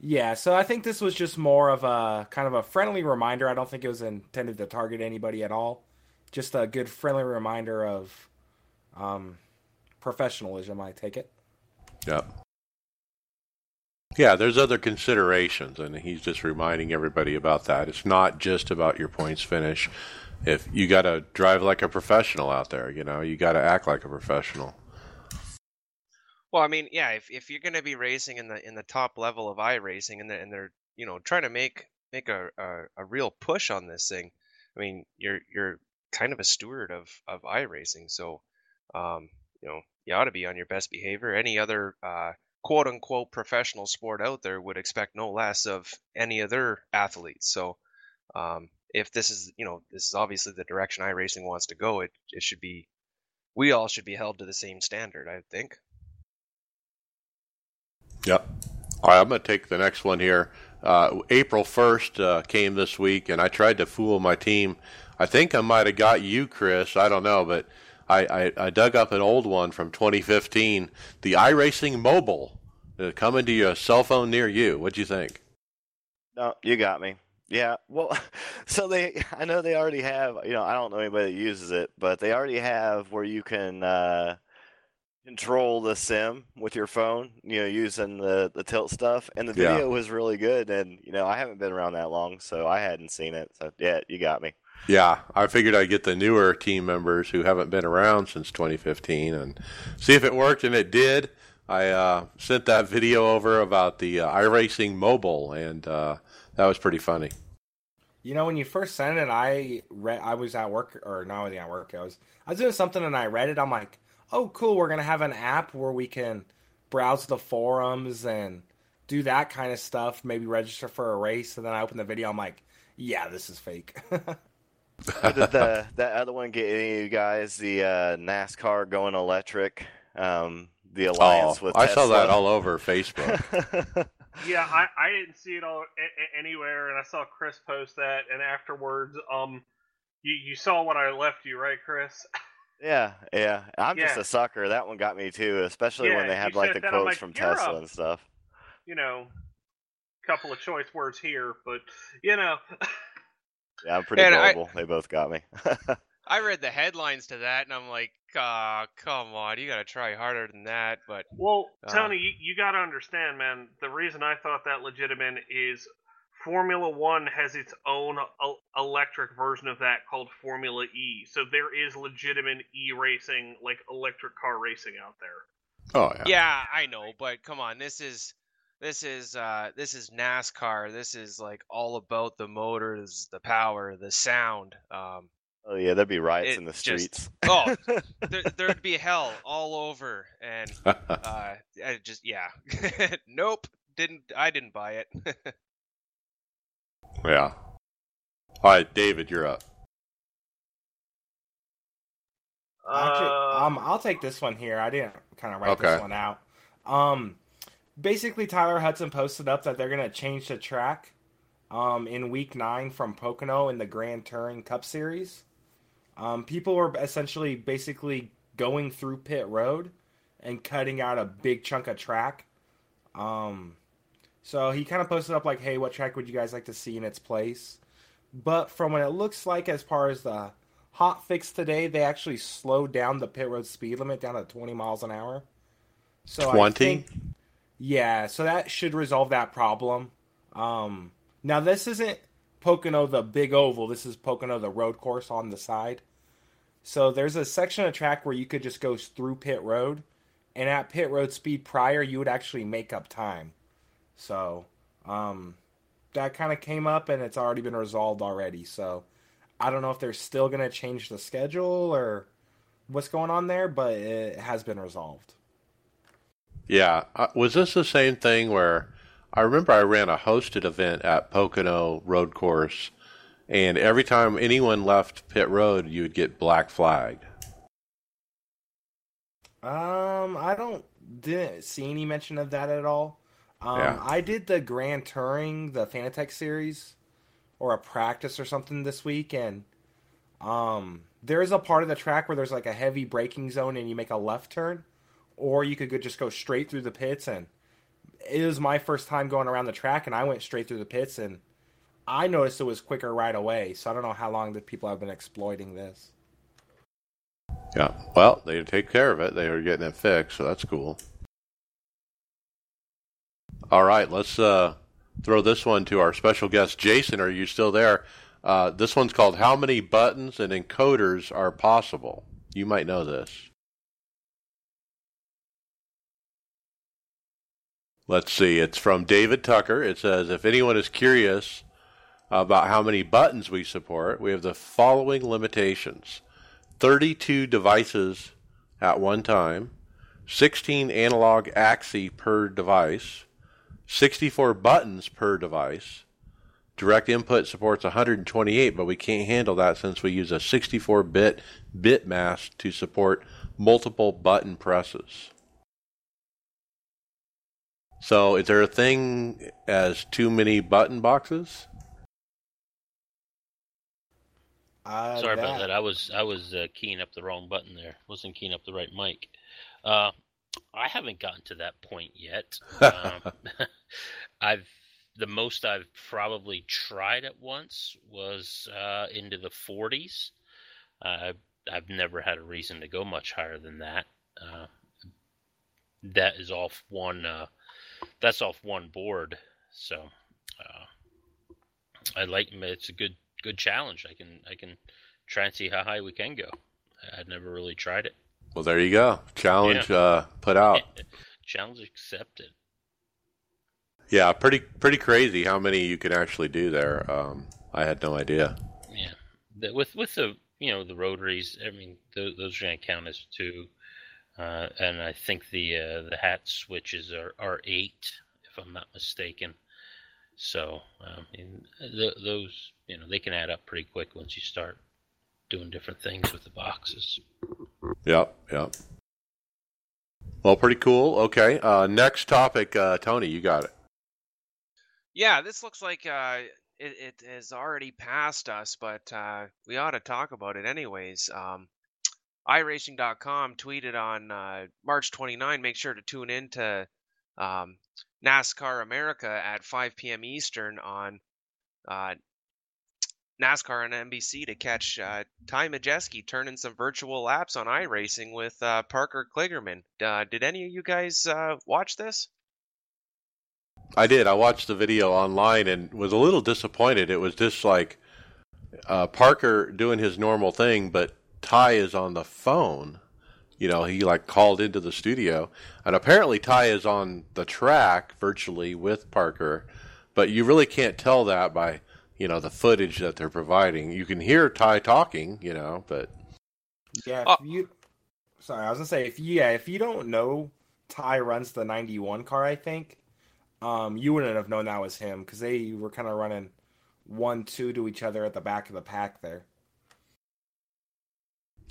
Yeah, so I think this was just more of a kind of a friendly reminder. I don't think it was intended to target anybody at all. Just a good friendly reminder of um, professionalism, I take it. Yep. Yeah, there's other considerations, and he's just reminding everybody about that. It's not just about your points finish. If you got to drive like a professional out there, you know, you got to act like a professional. Well, I mean, yeah, if if you're going to be racing in the in the top level of iRacing and the, and they're you know trying to make make a, a a real push on this thing, I mean, you're you're kind of a steward of of iRacing, so um, you know you ought to be on your best behavior. Any other uh, quote unquote professional sport out there would expect no less of any other athletes. So um, if this is you know this is obviously the direction iRacing wants to go, it it should be we all should be held to the same standard, I think. Yep. All right, I'm going to take the next one here. Uh, April 1st uh, came this week, and I tried to fool my team. I think I might have got you, Chris. I don't know, but I, I, I dug up an old one from 2015, the iRacing Mobile, uh, coming to your cell phone near you. What'd you think? No, you got me. Yeah, well, so they, I know they already have, you know, I don't know anybody that uses it, but they already have where you can uh, control the sim with your phone, you know, using the, the tilt stuff. And the Yeah. video was really good. And, you know, I haven't been around that long, so I hadn't seen it. So, yeah, you got me. Yeah, I figured I'd get the newer team members who haven't been around since 2015 and see if it worked, and it did. I uh, sent that video over about the uh, iRacing Mobile, and uh, that was pretty funny. You know, when you first sent it, I read. I was at work, or not really at work. I was I was doing something, and I read it. I'm like, oh, cool. We're gonna have an app where we can browse the forums and do that kind of stuff. Maybe register for a race. And then I open the video. I'm like, yeah, this is fake. Did the, that other one get any of you guys the uh, NASCAR going electric? Um, the alliance oh, with I saw that all over Facebook. Yeah, I, I didn't see it all a- a- anywhere, and I saw Chris post that, and afterwards, um, you you saw what I left you, right, Chris? Yeah, yeah. I'm just a sucker. That one got me too, especially when they had like the quotes like, from Tesla a- and stuff. You know, couple of choice words here, but you know, Yeah, I'm pretty And I- They both got me. I read the headlines to that and I'm like, ah, come on, you gotta try harder than that. But well, Uh. Tony, you, you got to understand, man. The reason I thought that legitimate is Formula One has its own electric version of that called Formula E. So there is legitimate e racing, like electric car racing out there. oh yeah. yeah, I know, but come on, this is this is uh this is NASCAR. This is like all about the motors, the power, the sound. Um oh yeah, there'd be riots in the just- streets. oh, there, there'd be hell all over and uh just yeah. nope, didn't I didn't buy it. Yeah. All right, David, you're up. Actually, Uh, um, I'll take this one here. I didn't kind of write Okay. this one out. Um, basically, Tyler Hudson posted up that they're gonna change the track, um, in week nine from Pocono in the Grand Touring Cup Series. Um, people were essentially basically going through pit road and cutting out a big chunk of track. Um, so he kind of posted up like, "Hey, what track would you guys like to see in its place?" But from what it looks like, as far as the hot fix today, they actually slowed down the pit road speed limit down to 20 miles an hour. So 20? yeah, so that should resolve that problem. Um, now this isn't Pocono the big oval. This is Pocono the road course on the side. So there's a section of track where you could just go through pit road, and at pit road speed prior, you would actually make up time. So um, that kind of came up, and it's already been resolved already. So I don't know if they're still going to change the schedule or what's going on there, but it has been resolved. Yeah. Uh, was this the same thing where I remember I ran a hosted event at Pocono Road Course, and every time anyone left pit road, you would get black flagged. Um, I don't didn't see any mention of that at all. Um, Yeah. I did the Grand Touring, the Fanatec series, or a practice or something this week, and um, there is a part of the track where there's like a heavy braking zone, and you make a left turn, or you could just go straight through the pits. And it was my first time going around the track, and I went straight through the pits, and I noticed it was quicker right away. So I don't know how long the people have been exploiting this. Yeah. Well, they take care of it. They are getting it fixed, so that's cool. All right, let's uh, throw this one to our special guest, Jason. Are you still there? Uh, this one's called "How many buttons and encoders are possible?" You might know this. Let's see. It's from David Tucker. It says, "If anyone is curious about how many buttons we support, we have the following limitations." 32 devices at one time, 16 analog axes per device, 64 buttons per device. Direct input supports 128, but we can't handle that since we use a 64 bit bit mask to support multiple button presses. So, is there a thing as too many button boxes? Uh, Sorry about that. I was I was uh, keying up the wrong button there. Wasn't keying up the right mic. Uh, I haven't gotten to that point yet. Um, I've the most I've probably tried at once was uh, into the 40s. Uh, I've never had a reason to go much higher than that. Uh, that is off one. Uh, that's off one board. So uh, I like it. it's a good good challenge. I can I can try and see how high we can go. I'd never really tried it. Well, there you go. Challenge uh, put out. challenge accepted. Yeah, pretty pretty crazy how many you can actually do there. Um, I had no idea. Yeah, the, with with the you know the rotaries. I mean, those, those are going to count as two, uh, and I think the uh, the hat switches are are eight, if I'm not mistaken. So um, and th- those you know they can add up pretty quick once you start doing different things with the boxes. Yep, yep. Well, pretty cool. Okay, uh, next topic, uh, Tony, you got it. Yeah, this looks like uh, it, it has already passed us, but uh, we ought to talk about it anyways. Um, iRacing.com tweeted on uh, March 29. Make sure to tune in to um, NASCAR America at 5 p.m. Eastern on uh, NASCAR on NBC to catch uh, Ty Majeski turning some virtual laps on iRacing with uh, Parker Kligerman. Uh, did any of you guys uh, watch this? I did. I watched the video online and was a little disappointed. It was just like uh, Parker doing his normal thing, but Ty is on the phone. You know, he like called into the studio, and apparently Ty is on the track virtually with Parker, but you really can't tell that by you know the footage that they're providing. You can hear Ty talking, you know, but Yeah, Oh. if you. Sorry, I was gonna say if you, yeah, if you don't know Ty runs the '91 car, I think, um, you wouldn't have known that was him because they were kind of running one-two to each other at the back of the pack there.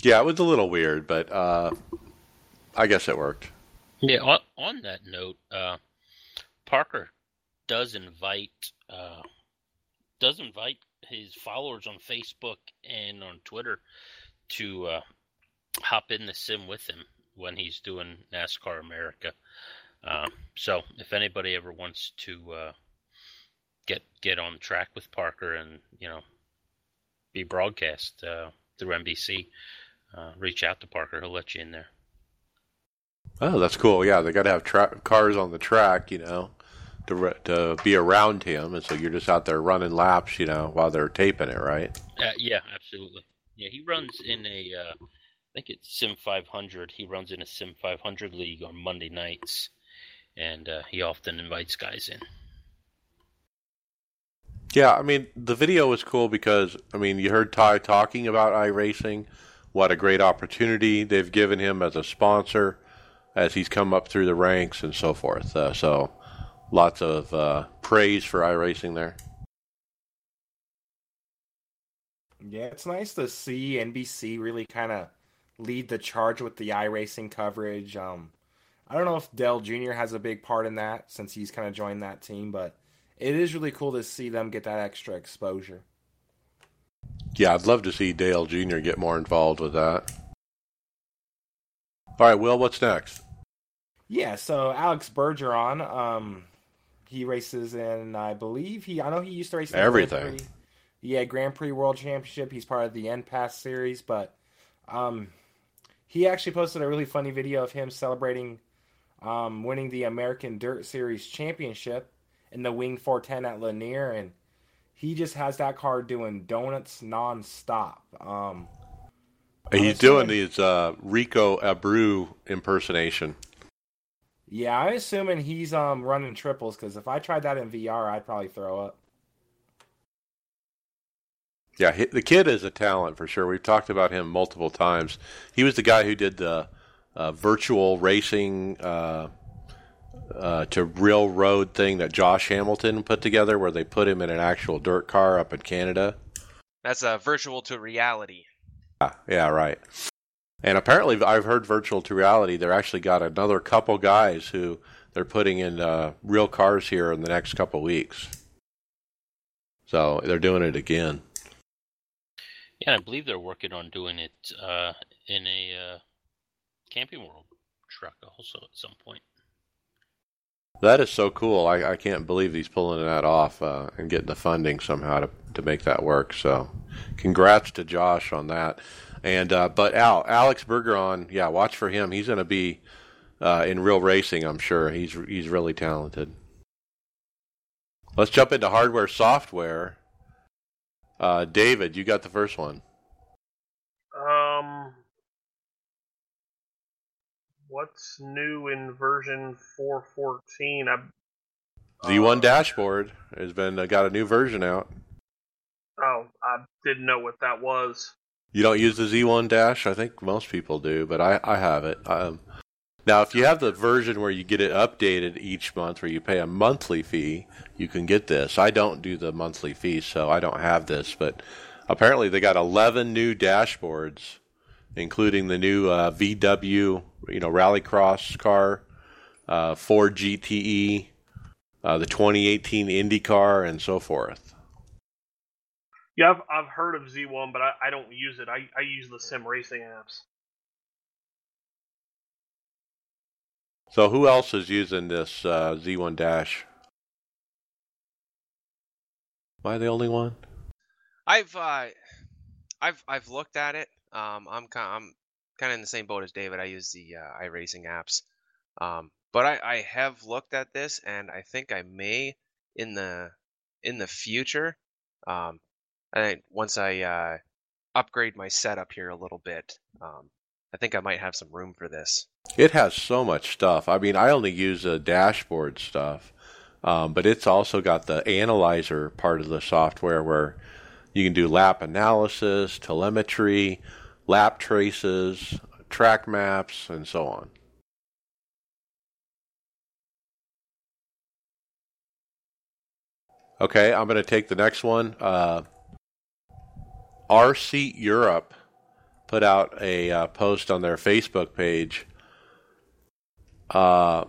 yeah, it was a little weird, but uh, I guess it worked. Yeah. On, on that note, uh, Parker does invite uh, does invite his followers on Facebook and on Twitter to uh, hop in the sim with him when he's doing NASCAR America. Uh, so if anybody ever wants to uh, get get on track with Parker and you know be broadcast uh, through NBC, uh, reach out to Parker. He'll let you in there. Oh, that's cool. Yeah, they got to have tra- cars on the track, you know, to to be around him, and so you're just out there running laps, you know, while they're taping it, right? Uh, yeah, absolutely. Yeah, he runs in a, uh, I think it's Sim 500. He runs in a Sim 500 league on Monday nights, and uh, he often invites guys in. Yeah, I mean, the video was cool because I mean, you heard Ty talking about iRacing, what a great opportunity they've given him as a sponsor, as he's come up through the ranks and so forth. Uh, so lots of uh, praise for iRacing there. Yeah, it's nice to see NBC really kind of lead the charge with the iRacing coverage. Um, I don't know if Dale Jr. has a big part in that since he's kind of joined that team, but it is really cool to see them get that extra exposure. Yeah, I'd love to see Dale Jr. get more involved with that. All right, Will, what's next? Yeah, so Alex Bergeron, um, he races in, I believe he, I know he used to race in everything. Grand Prix. Yeah, Grand Prix World Championship. He's part of the N Pass series, but um, he actually posted a really funny video of him celebrating um, winning the American Dirt Series championship in the Wing 410 at Lanier, and he just has that car doing donuts nonstop. Um, He's doing his uh, Rico Abreu impersonation. Yeah, I'm assuming he's um, running triples because if I tried that in VR, I'd probably throw up. Yeah, he, the kid is a talent for sure. We've talked about him multiple times. He was the guy who did the uh, virtual racing uh, uh, to real road thing that Josh Hamilton put together, where they put him in an actual dirt car up in Canada. That's a virtual to reality. Ah, yeah, right. And apparently, I've heard virtual to reality. They're actually got another couple guys who they're putting in uh, real cars here in the next couple weeks. So they're doing it again. Yeah, I believe they're working on doing it uh, in a uh, Camping World truck also at some point. That is so cool. I, I can't believe he's pulling that off uh, and getting the funding somehow to, to make that work. So, congrats to Josh on that. And uh, but Al Alex Bergeron, yeah, watch for him. He's going to be uh, in real racing. I'm sure he's he's really talented. Let's jump into hardware software. Uh, David, you got the first one. Um, what's new in version 414? I, Z1 uh, dashboard has been uh, got a new version out. Oh, I didn't know what that was. You don't use the Z1 Dash? I think most people do, but I, I have it. Um, now, if you have the version where you get it updated each month, where you pay a monthly fee, you can get this. I don't do the monthly fee, so I don't have this, but apparently they got 11 new dashboards, including the new uh, VW, you know, Rallycross car, uh, Ford GTE, uh, the 2018 IndyCar, and so forth. Yeah, I've, I've heard of Z1, but I, I don't use it. I, I use the sim racing apps. So who else is using this uh, Z1 Dash? Am I the only one? I've uh, I've I've looked at it. Um, I'm kind I'm kind of in the same boat as David. I use the uh, iRacing apps, um, but I, I have looked at this, and I think I may in the in the future. Um, I once I uh, upgrade my setup here a little bit, um, I think I might have some room for this. It has so much stuff. I mean, I only use the dashboard stuff, um, but it's also got the analyzer part of the software where you can do lap analysis, telemetry, lap traces, track maps, and so on. Okay, I'm going to take the next one. Uh, R Seat Europe put out a uh, post on their Facebook page. Uh,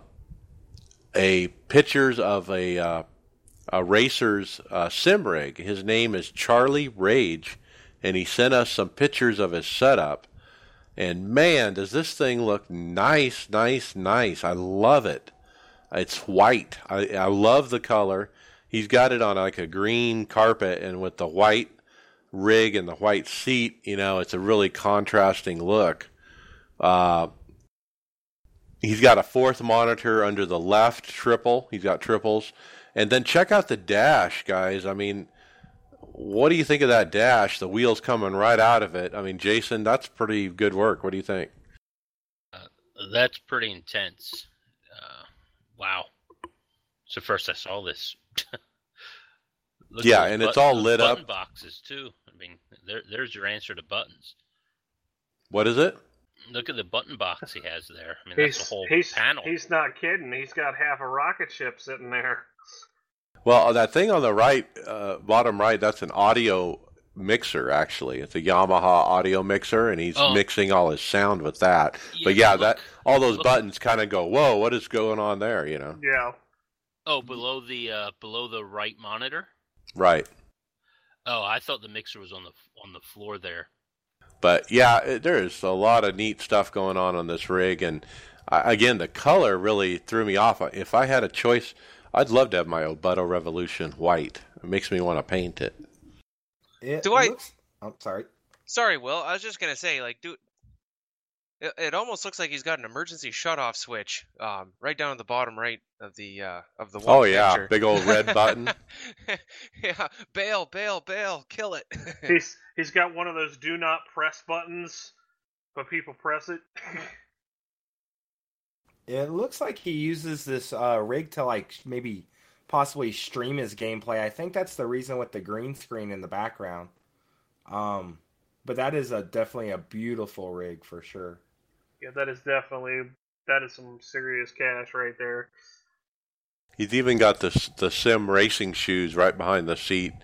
a pictures of a uh, a racer's uh, sim rig. His name is Charlie Rage, and he sent us some pictures of his setup. And man, does this thing look nice, nice, nice! I love it. It's white. I, I love the color. He's got it on like a green carpet, and with the white rig and the white seat, you know, it's a really contrasting look. Uh, he's got a fourth monitor under the left triple. He's got triples. And then check out the dash, guys. I mean, what do you think of that dash? The wheels coming right out of it. I mean, Jason, that's pretty good work. What do you think? That's pretty intense. Uh, wow. So first I saw this. Yeah, those and it's all lit up. boxes too. I mean, there, there's your answer to buttons. What is it? Look at the button box he has there. I mean, that's He's a whole he's panel. he's not kidding. He's got half a rocket ship sitting there. Well, that thing on the right, uh, bottom right, that's an audio mixer. Actually, it's a Yamaha audio mixer, and he's Oh. mixing all his sound with that. Yeah, but yeah, look- that all those look- buttons kind of go, "Whoa, what is going on there?" You know? Yeah. Oh, below the uh, below the right monitor. Right. Oh, I thought the mixer was on the on the floor there. But yeah, it, there's a lot of neat stuff going on on this rig, and I, again, the color really threw me off. If I had a choice, I'd love to have my Obutto Revolution white. It makes me want to paint it. It Do I- looks- I'm sorry. Sorry, Will. I was just gonna say, like, dude, it, it almost looks like he's got an emergency shut-off switch, um, right down at the bottom right of the uh, of the one Oh yeah, picture. big old red button. yeah, bail, bail, bail, kill it. He's he's got one of those do not press buttons, but people press it. It looks like he uses this uh, rig to like maybe possibly stream his gameplay. I think that's the reason with the green screen in the background. Um, but that is a definitely a beautiful rig for sure. yeah, that is definitely that is some serious cash right there. He's even got the the sim racing shoes right behind the seat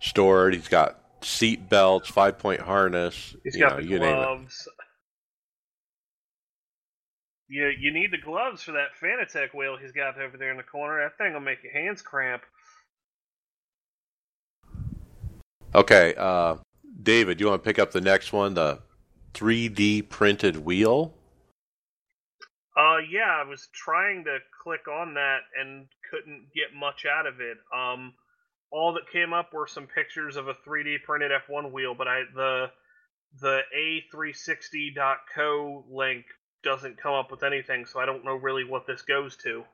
stored. He's got seat belts, five point harness. He's you got know, the you name it. gloves. You you need the gloves for that Fanatec wheel he's got over there in the corner. That thing will make your hands cramp. Okay, uh, David, you want to pick up the next one, the 3D printed wheel? Uh, yeah, I was trying to click on that and couldn't get much out of it. Um, all that came up were some pictures of a 3D printed F1 wheel, but I the the A360.co link doesn't come up with anything, so I don't know really what this goes to.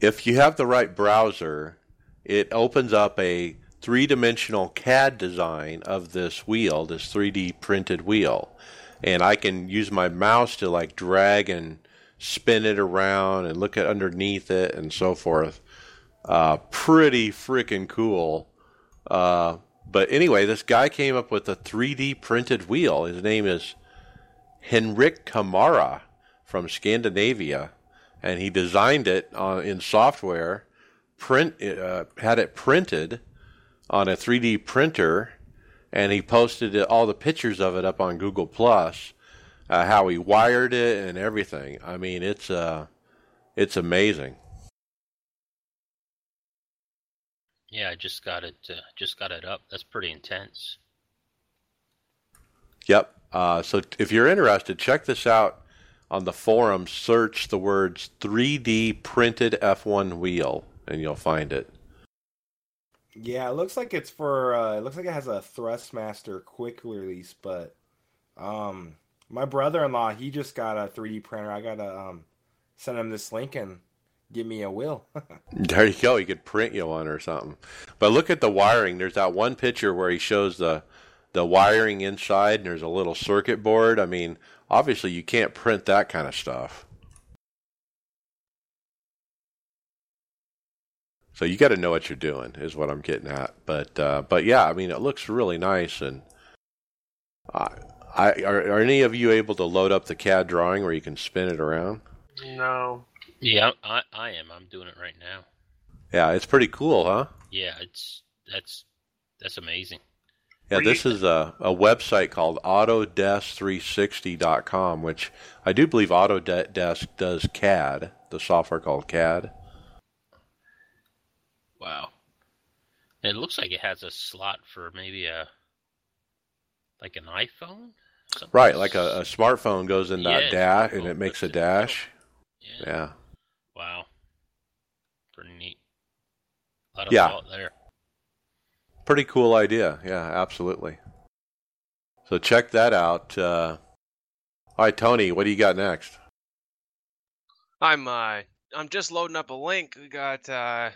If you have the right browser, it opens up a three dimensional CAD design of this wheel, this 3D printed wheel. And I can use my mouse to like drag and spin it around and look at underneath it and so forth. Uh, pretty freaking cool. Uh, but anyway, this guy came up with a 3D printed wheel. His name is Henrik Kamara from Scandinavia, and he designed it uh, in software. Print uh, had it printed on a 3D printer, and he posted it, all the pictures of it up on Google Plus. Uh, how he wired it and everything. I mean, it's uh, it's amazing. Yeah, I just got it. Uh, just got it up. That's pretty intense. Yep. Uh, so if you're interested, check this out on the forum. Search the words 3D printed F1 wheel, and you'll find it. Yeah, it looks like it's for. Uh, it looks like it has a Thrustmaster quick release, but um, my brother-in-law he just got a 3D printer. I gotta um, send him this link and give me a wheel. There you go. He could print you one or something. But look at the wiring. There's that one picture where he shows the the wiring inside, and there's a little circuit board. I mean, obviously you can't print that kind of stuff. So you got to know what you're doing, is what I'm getting at. But uh, but yeah, I mean, it looks really nice, and I, I are, are any of you able to load up the CAD drawing where you can spin it around? No. Yeah, I, I am. I'm doing it right now. Yeah, it's pretty cool, huh? Yeah, it's that's that's amazing. Yeah, this is a, a website called Autodesk360.com, which I do believe Autodesk does CAD, the software called CAD. Wow. It looks like it has a slot for maybe a like an iPhone. Something Right, like a, a smartphone goes in that Yeah, dash and oh, it makes a puts it in the middle. dash. Yeah. Yeah. Wow. Pretty neat. A lot of Yeah. there. Pretty cool idea. Yeah, absolutely. So check that out. Uh, all right, Tony, what do you got next? I'm uh, I'm just loading up a link. We got uh,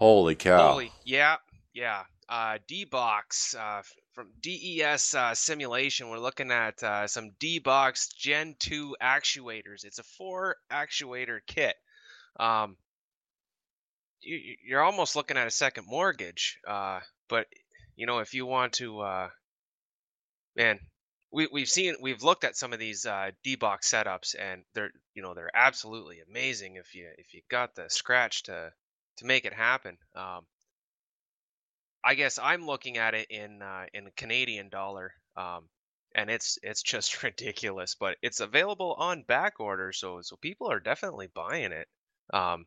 Holy cow. holy, yeah, yeah. Uh, D-Box uh, from DES uh, Simulation. We're looking at uh, some D-Box Gen 2 actuators. It's a four actuator kit. Um, you're almost looking at a second mortgage. Uh, but you know, if you want to, uh, man, we we've seen we've looked at some of these uh, D box setups, and they're you know they're absolutely amazing if you if you got the scratch to to make it happen. Um, I guess I'm looking at it in uh, in Canadian dollar, um, and it's it's just ridiculous. But it's available on back order, so so people are definitely buying it. Um,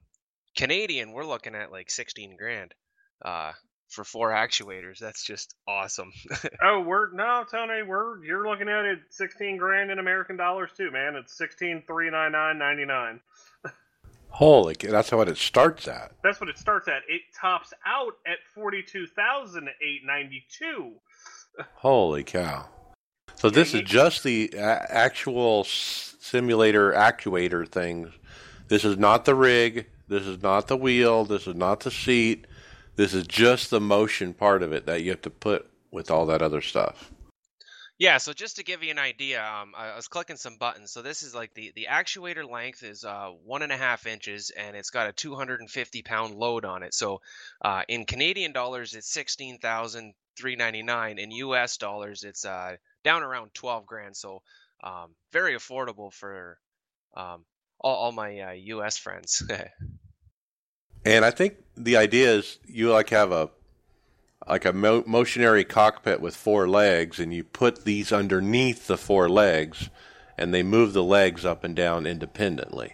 Canadian, we're looking at like 16 grand uh, for four actuators. That's just awesome. oh, we're no, Tony. We're you're looking at it 16 grand in American dollars too, man. It's 16,399.99. Holy, that's what it starts at. That's what it starts at. It tops out at 42,892. Holy cow. So this is just the actual simulator actuator thing. This is not the rig. This is not the wheel. This is not the seat. This is just the motion part of it that you have to put with all that other stuff. Yeah, so just to give you an idea, um, I was clicking some buttons. So this is like the, the actuator length is uh, one and a half inches, and it's got a 250 pound load on it. So uh, in Canadian dollars, it's 16,399. In U.S. dollars, it's uh, down around 12 grand. So um, very affordable for um, all, all, my U.S. Uh, friends. and I think the idea is you like have a like a mo- motionary cockpit with four legs, and you put these underneath the four legs, and they move the legs up and down independently.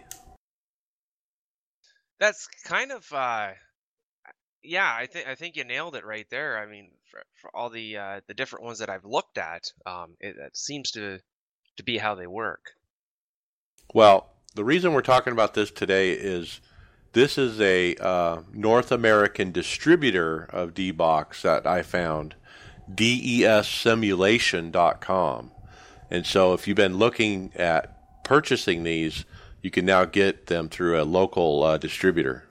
That's kind of, uh, yeah. I think I think you nailed it right there. I mean, for, for all the uh, the different ones that I've looked at, um, it, it seems to to be how they work. Well, the reason we're talking about this today is this is a uh, North American distributor of D-Box that I found, dessimulation.com. And so if you've been looking at purchasing these, you can now get them through a local uh, distributor.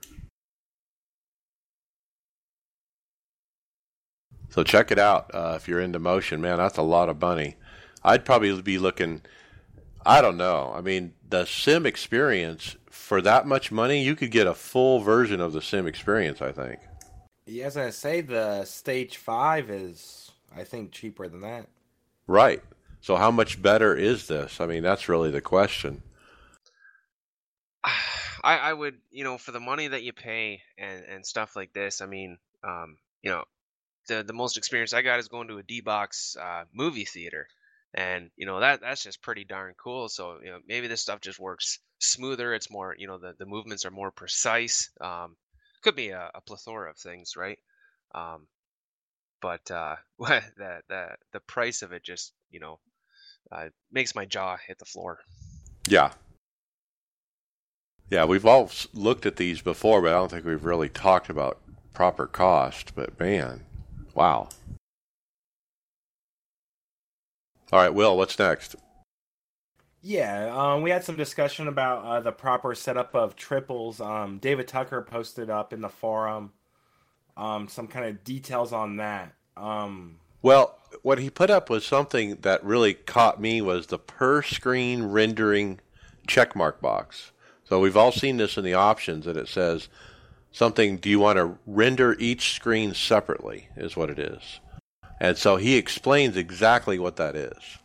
So check it out uh, if you're into motion. Man, that's a lot of money. I'd probably be looking. I don't know. I mean, the sim experience for that much money, you could get a full version of the sim experience. I think. Yeah, as I say, the stage five is, I think, cheaper than that. Right. So how much better is this? I mean, that's really the question. I, I would, you know, for the money that you pay and, and stuff like this, I mean, um, you know, the the most experience I got is going to a D box uh, movie theater and you know that that's just pretty darn cool so you know maybe this stuff just works smoother it's more you know the, the movements are more precise um, could be a, a, plethora of things right? Um, but uh, the, the the price of it just you know uh, makes my jaw hit the floor. Yeah. Yeah we've all looked at these before but i don't think we've really talked about proper cost but man wow all right, Will, what's next? Yeah, um, we had some discussion about uh, the proper setup of triples. Um, David Tucker posted up in the forum um, some kind of details on that. Um, well, what he put up was something that really caught me was the per screen rendering checkmark box. So we've all seen this in the options that it says something. Do you want to render each screen separately? Is what it is. And so he explains exactly what that is.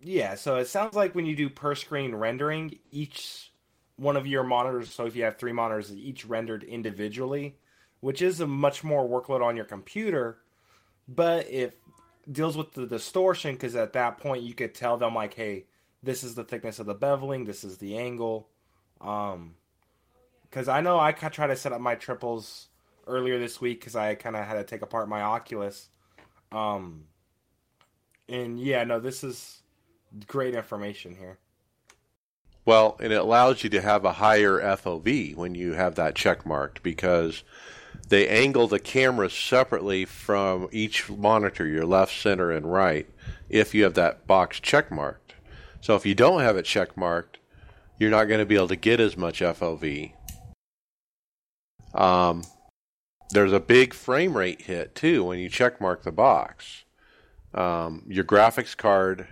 Yeah, so it sounds like when you do per screen rendering, each one of your monitors, so if you have three monitors, each rendered individually, which is a much more workload on your computer, but it deals with the distortion because at that point you could tell them like, hey, this is the thickness of the beveling, this is the angle. Um, because I know I try to set up my triples earlier this week because I kind of had to take apart my Oculus. Um, and yeah, no, this is great information here. Well, and it allows you to have a higher FOV when you have that check marked because they angle the cameras separately from each monitor, your left, center, and right, if you have that box check marked. So if you don't have it check marked, you're not going to be able to get as much FOV. Um, there's a big frame rate hit too when you check mark the box. Um, your graphics card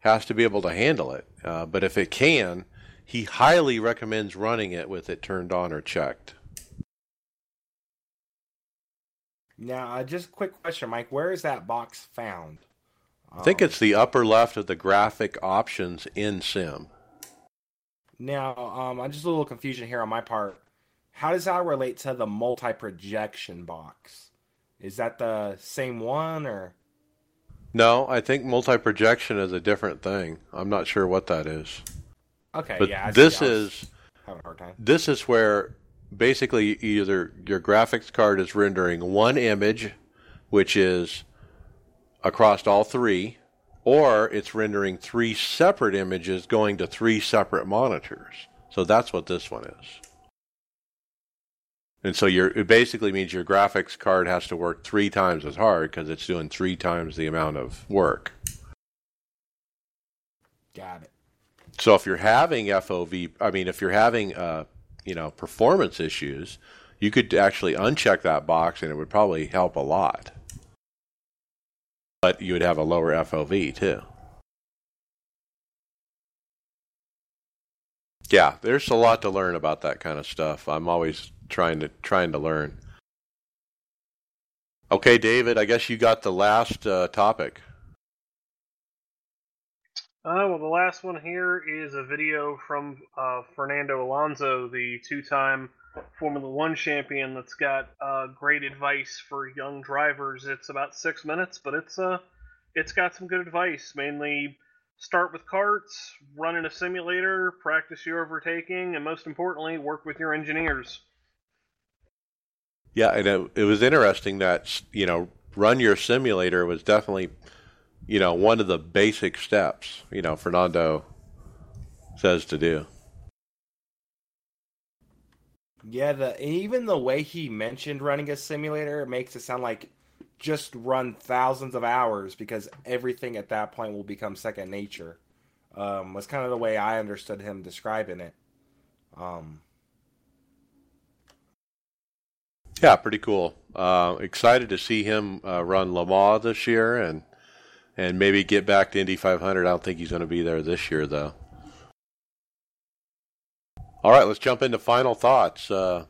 has to be able to handle it, uh, but if it can, he highly recommends running it with it turned on or checked. Now, uh, just a quick question, Mike. Where is that box found? I think Um, it's the upper left of the graphic options in Sim. Now, um, I'm just a little confusion here on my part. How does that relate to the multi-projection box? Is that the same one or? No, I think multi-projection is a different thing. I'm not sure what that is. Okay, But yeah. I this is having a hard time. this is where basically either your graphics card is rendering one image, which is across all three, or it's rendering three separate images going to three separate monitors. So that's what this one is. And so it basically means your graphics card has to work three times as hard because it's doing three times the amount of work. Got it. So if you're having FOV, I mean, if you're having, uh, you know, performance issues, you could actually uncheck that box, and it would probably help a lot. But you would have a lower FOV too. Yeah, there's a lot to learn about that kind of stuff. I'm always trying to trying to learn. Okay, David, I guess you got the last uh, topic. Uh, well, the last one here is a video from uh, Fernando Alonso, the two-time Formula One champion. That's got uh, great advice for young drivers. It's about six minutes, but it's uh, it's got some good advice. Mainly, start with karts, run in a simulator, practice your overtaking, and most importantly, work with your engineers. Yeah, and it, it was interesting that you know run your simulator was definitely you know one of the basic steps you know Fernando says to do. Yeah, the even the way he mentioned running a simulator makes it sound like just run thousands of hours because everything at that point will become second nature. Um, was kind of the way I understood him describing it. Um, Yeah, pretty cool. Uh, excited to see him uh, run Le Mans this year and and maybe get back to Indy 500. I don't think he's going to be there this year though. All right, let's jump into final thoughts. Uh,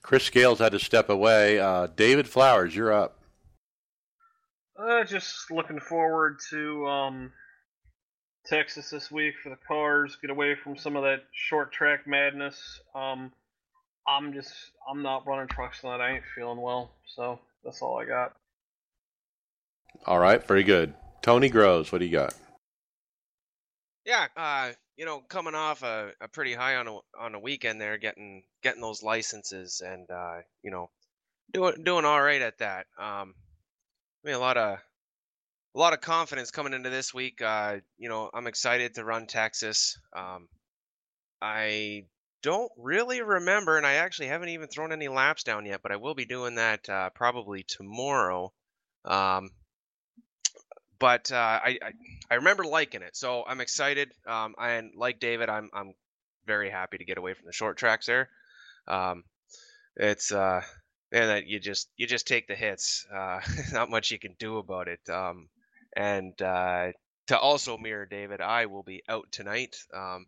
Chris Scales had to step away. Uh, David Flowers, you're up. Uh, just looking forward to um, Texas this week for the cars. Get away from some of that short track madness. Um, I'm just I'm not running trucks tonight. I ain't feeling well, so that's all I got. All right, very good. Tony Groves, what do you got? Yeah, uh, you know, coming off a, a pretty high on a on a weekend there, getting getting those licenses, and uh, you know, doing doing all right at that. Um, Mean, a lot of a lot of confidence coming into this week. Uh, you know, I'm excited to run Texas. Um, I don't really remember, and I actually haven't even thrown any laps down yet, but I will be doing that uh, probably tomorrow. Um, but uh, I, I I remember liking it, so I'm excited. Um, and like David, I'm I'm very happy to get away from the short tracks there. Um, it's uh, and that you just you just take the hits. Uh, not much you can do about it. Um, and uh, to also mirror David, I will be out tonight. Um,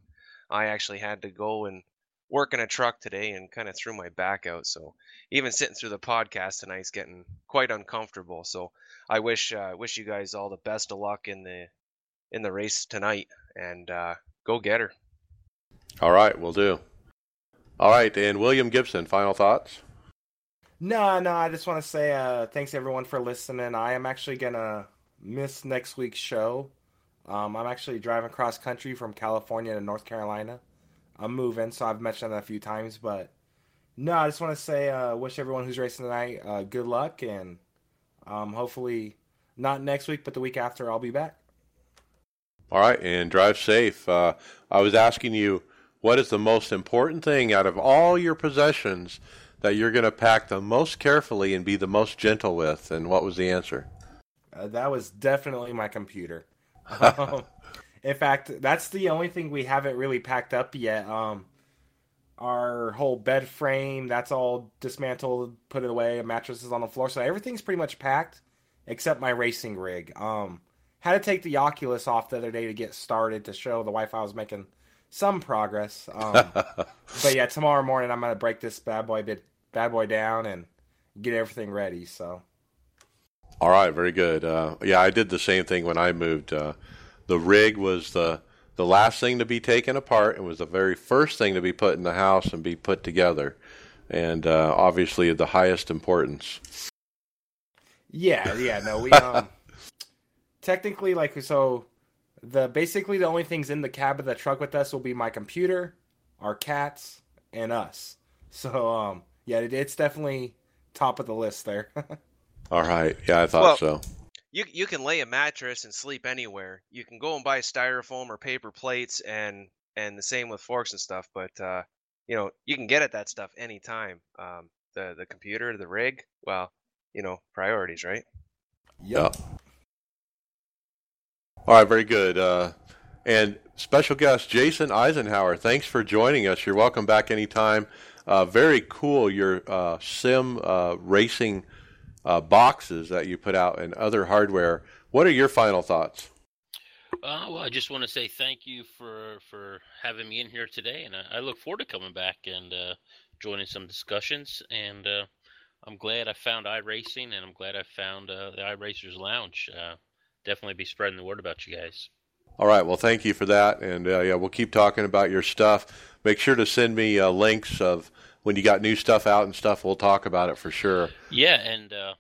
I actually had to go and work in a truck today and kind of threw my back out. So even sitting through the podcast tonight's getting quite uncomfortable. So I wish uh, wish you guys all the best of luck in the in the race tonight and uh, go get her. All right, we'll do. All right, and William Gibson, final thoughts? No, no, I just want to say uh, thanks everyone for listening. I am actually gonna miss next week's show. Um, I'm actually driving cross country from California to North Carolina. I'm moving, so I've mentioned that a few times, but no, I just want to say, uh, wish everyone who's racing tonight uh, good luck, and um, hopefully not next week, but the week after, I'll be back. All right, and drive safe. Uh, I was asking you, what is the most important thing out of all your possessions that you're going to pack the most carefully and be the most gentle with? And what was the answer? Uh, that was definitely my computer. Um, in fact, that's the only thing we haven't really packed up yet. Um, our whole bed frame, that's all dismantled, put it away. A mattress is on the floor, so everything's pretty much packed except my racing rig. Um, had to take the Oculus off the other day to get started to show the Wi-Fi was making some progress. Um, but yeah, tomorrow morning I'm gonna break this bad boy bit bad boy down and get everything ready. So All right, very good. Uh, yeah, I did the same thing when I moved. Uh, the rig was the the last thing to be taken apart and was the very first thing to be put in the house and be put together, and uh, obviously of the highest importance. Yeah, yeah, no, we um technically like so the basically the only things in the cab of the truck with us will be my computer, our cats, and us. So um yeah, it, it's definitely top of the list there. All right, yeah, I thought Well- so. You you can lay a mattress and sleep anywhere. You can go and buy styrofoam or paper plates and and the same with forks and stuff. But uh, you know you can get at that stuff anytime. Um, the the computer, the rig. Well, you know priorities, right? Yeah. All right, very good. Uh, and special guest Jason Eisenhauer, thanks for joining us. You're welcome back anytime. Uh, very cool your uh, sim uh, racing uh, boxes that you put out and other hardware. What are your final thoughts? Uh, well, I just want to say thank you for for having me in here today, and I, I look forward to coming back and joining some discussions. And I'm glad I found iRacing, and I'm glad I found the iRacers Lounge. Definitely be spreading the word about you guys. All right, well, thank you for that, and uh, yeah, we'll keep talking about your stuff. Make sure to send me uh, links of when you got new stuff out and stuff. We'll talk about it for sure. Yeah, and uh,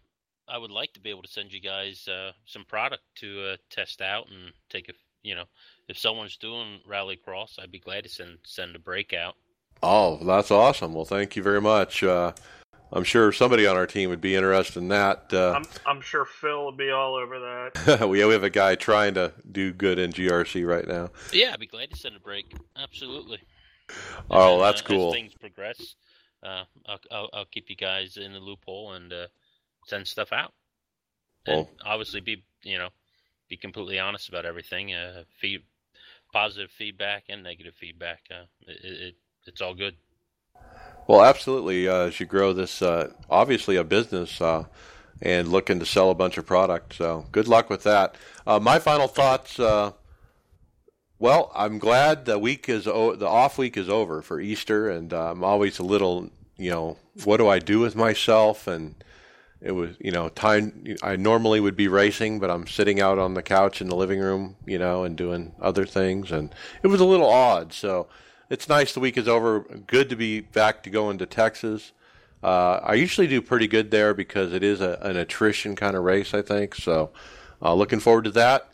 I would like to be able to send you guys uh, some product to uh, test out and take a, you know, if someone's doing Rallycross, I'd be glad to send send a breakout. Oh, that's awesome. Well, thank you very much. Uh, I'm sure somebody on our team would be interested in that. Uh, I'm, I'm sure Phil would be all over that. we we have a guy trying to do good in GRC right now. Yeah, I'd be glad to send a brake. Absolutely. Oh, And, that's uh, cool. As things progress, uh, I'll, I'll, I'll keep you guys in the loophole and uh, send stuff out. And Well- obviously, be you know, be completely honest about everything. Uh, feed, positive feedback and negative feedback. Uh, it, it, it's all good. Well, absolutely. Uh, as you grow this, uh, obviously a business, uh, and looking to sell a bunch of product. So good luck with that. Uh, my final thoughts. Uh, well, I'm glad the week is o- the off week is over for Easter, and uh, I'm always a little, you know, what do I do with myself? And it was, you know, time. I normally would be racing, but I'm sitting out on the couch in the living room, you know, and doing other things, and it was a little odd. So it's nice the week is over. Good to be back to going to Texas. Uh, I usually do pretty good there because it is a, an attrition kind of race, I think. So, uh, looking forward to that.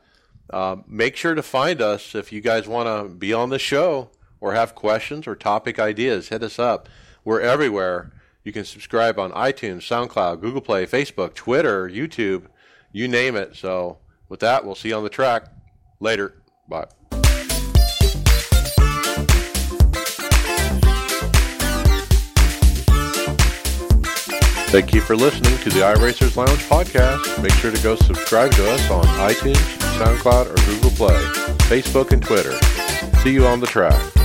Uh, make sure to find us if you guys want to be on the show or have questions or topic ideas. Hit us up. We're everywhere. You can subscribe on iTunes, SoundCloud, Google Play, Facebook, Twitter, YouTube, you name it. So, with that, we'll see you on the track later. Bye. Thank you for listening to the iRacers Lounge podcast. Make sure to go subscribe to us on iTunes, SoundCloud, or Google Play, Facebook, and Twitter. See you on the track.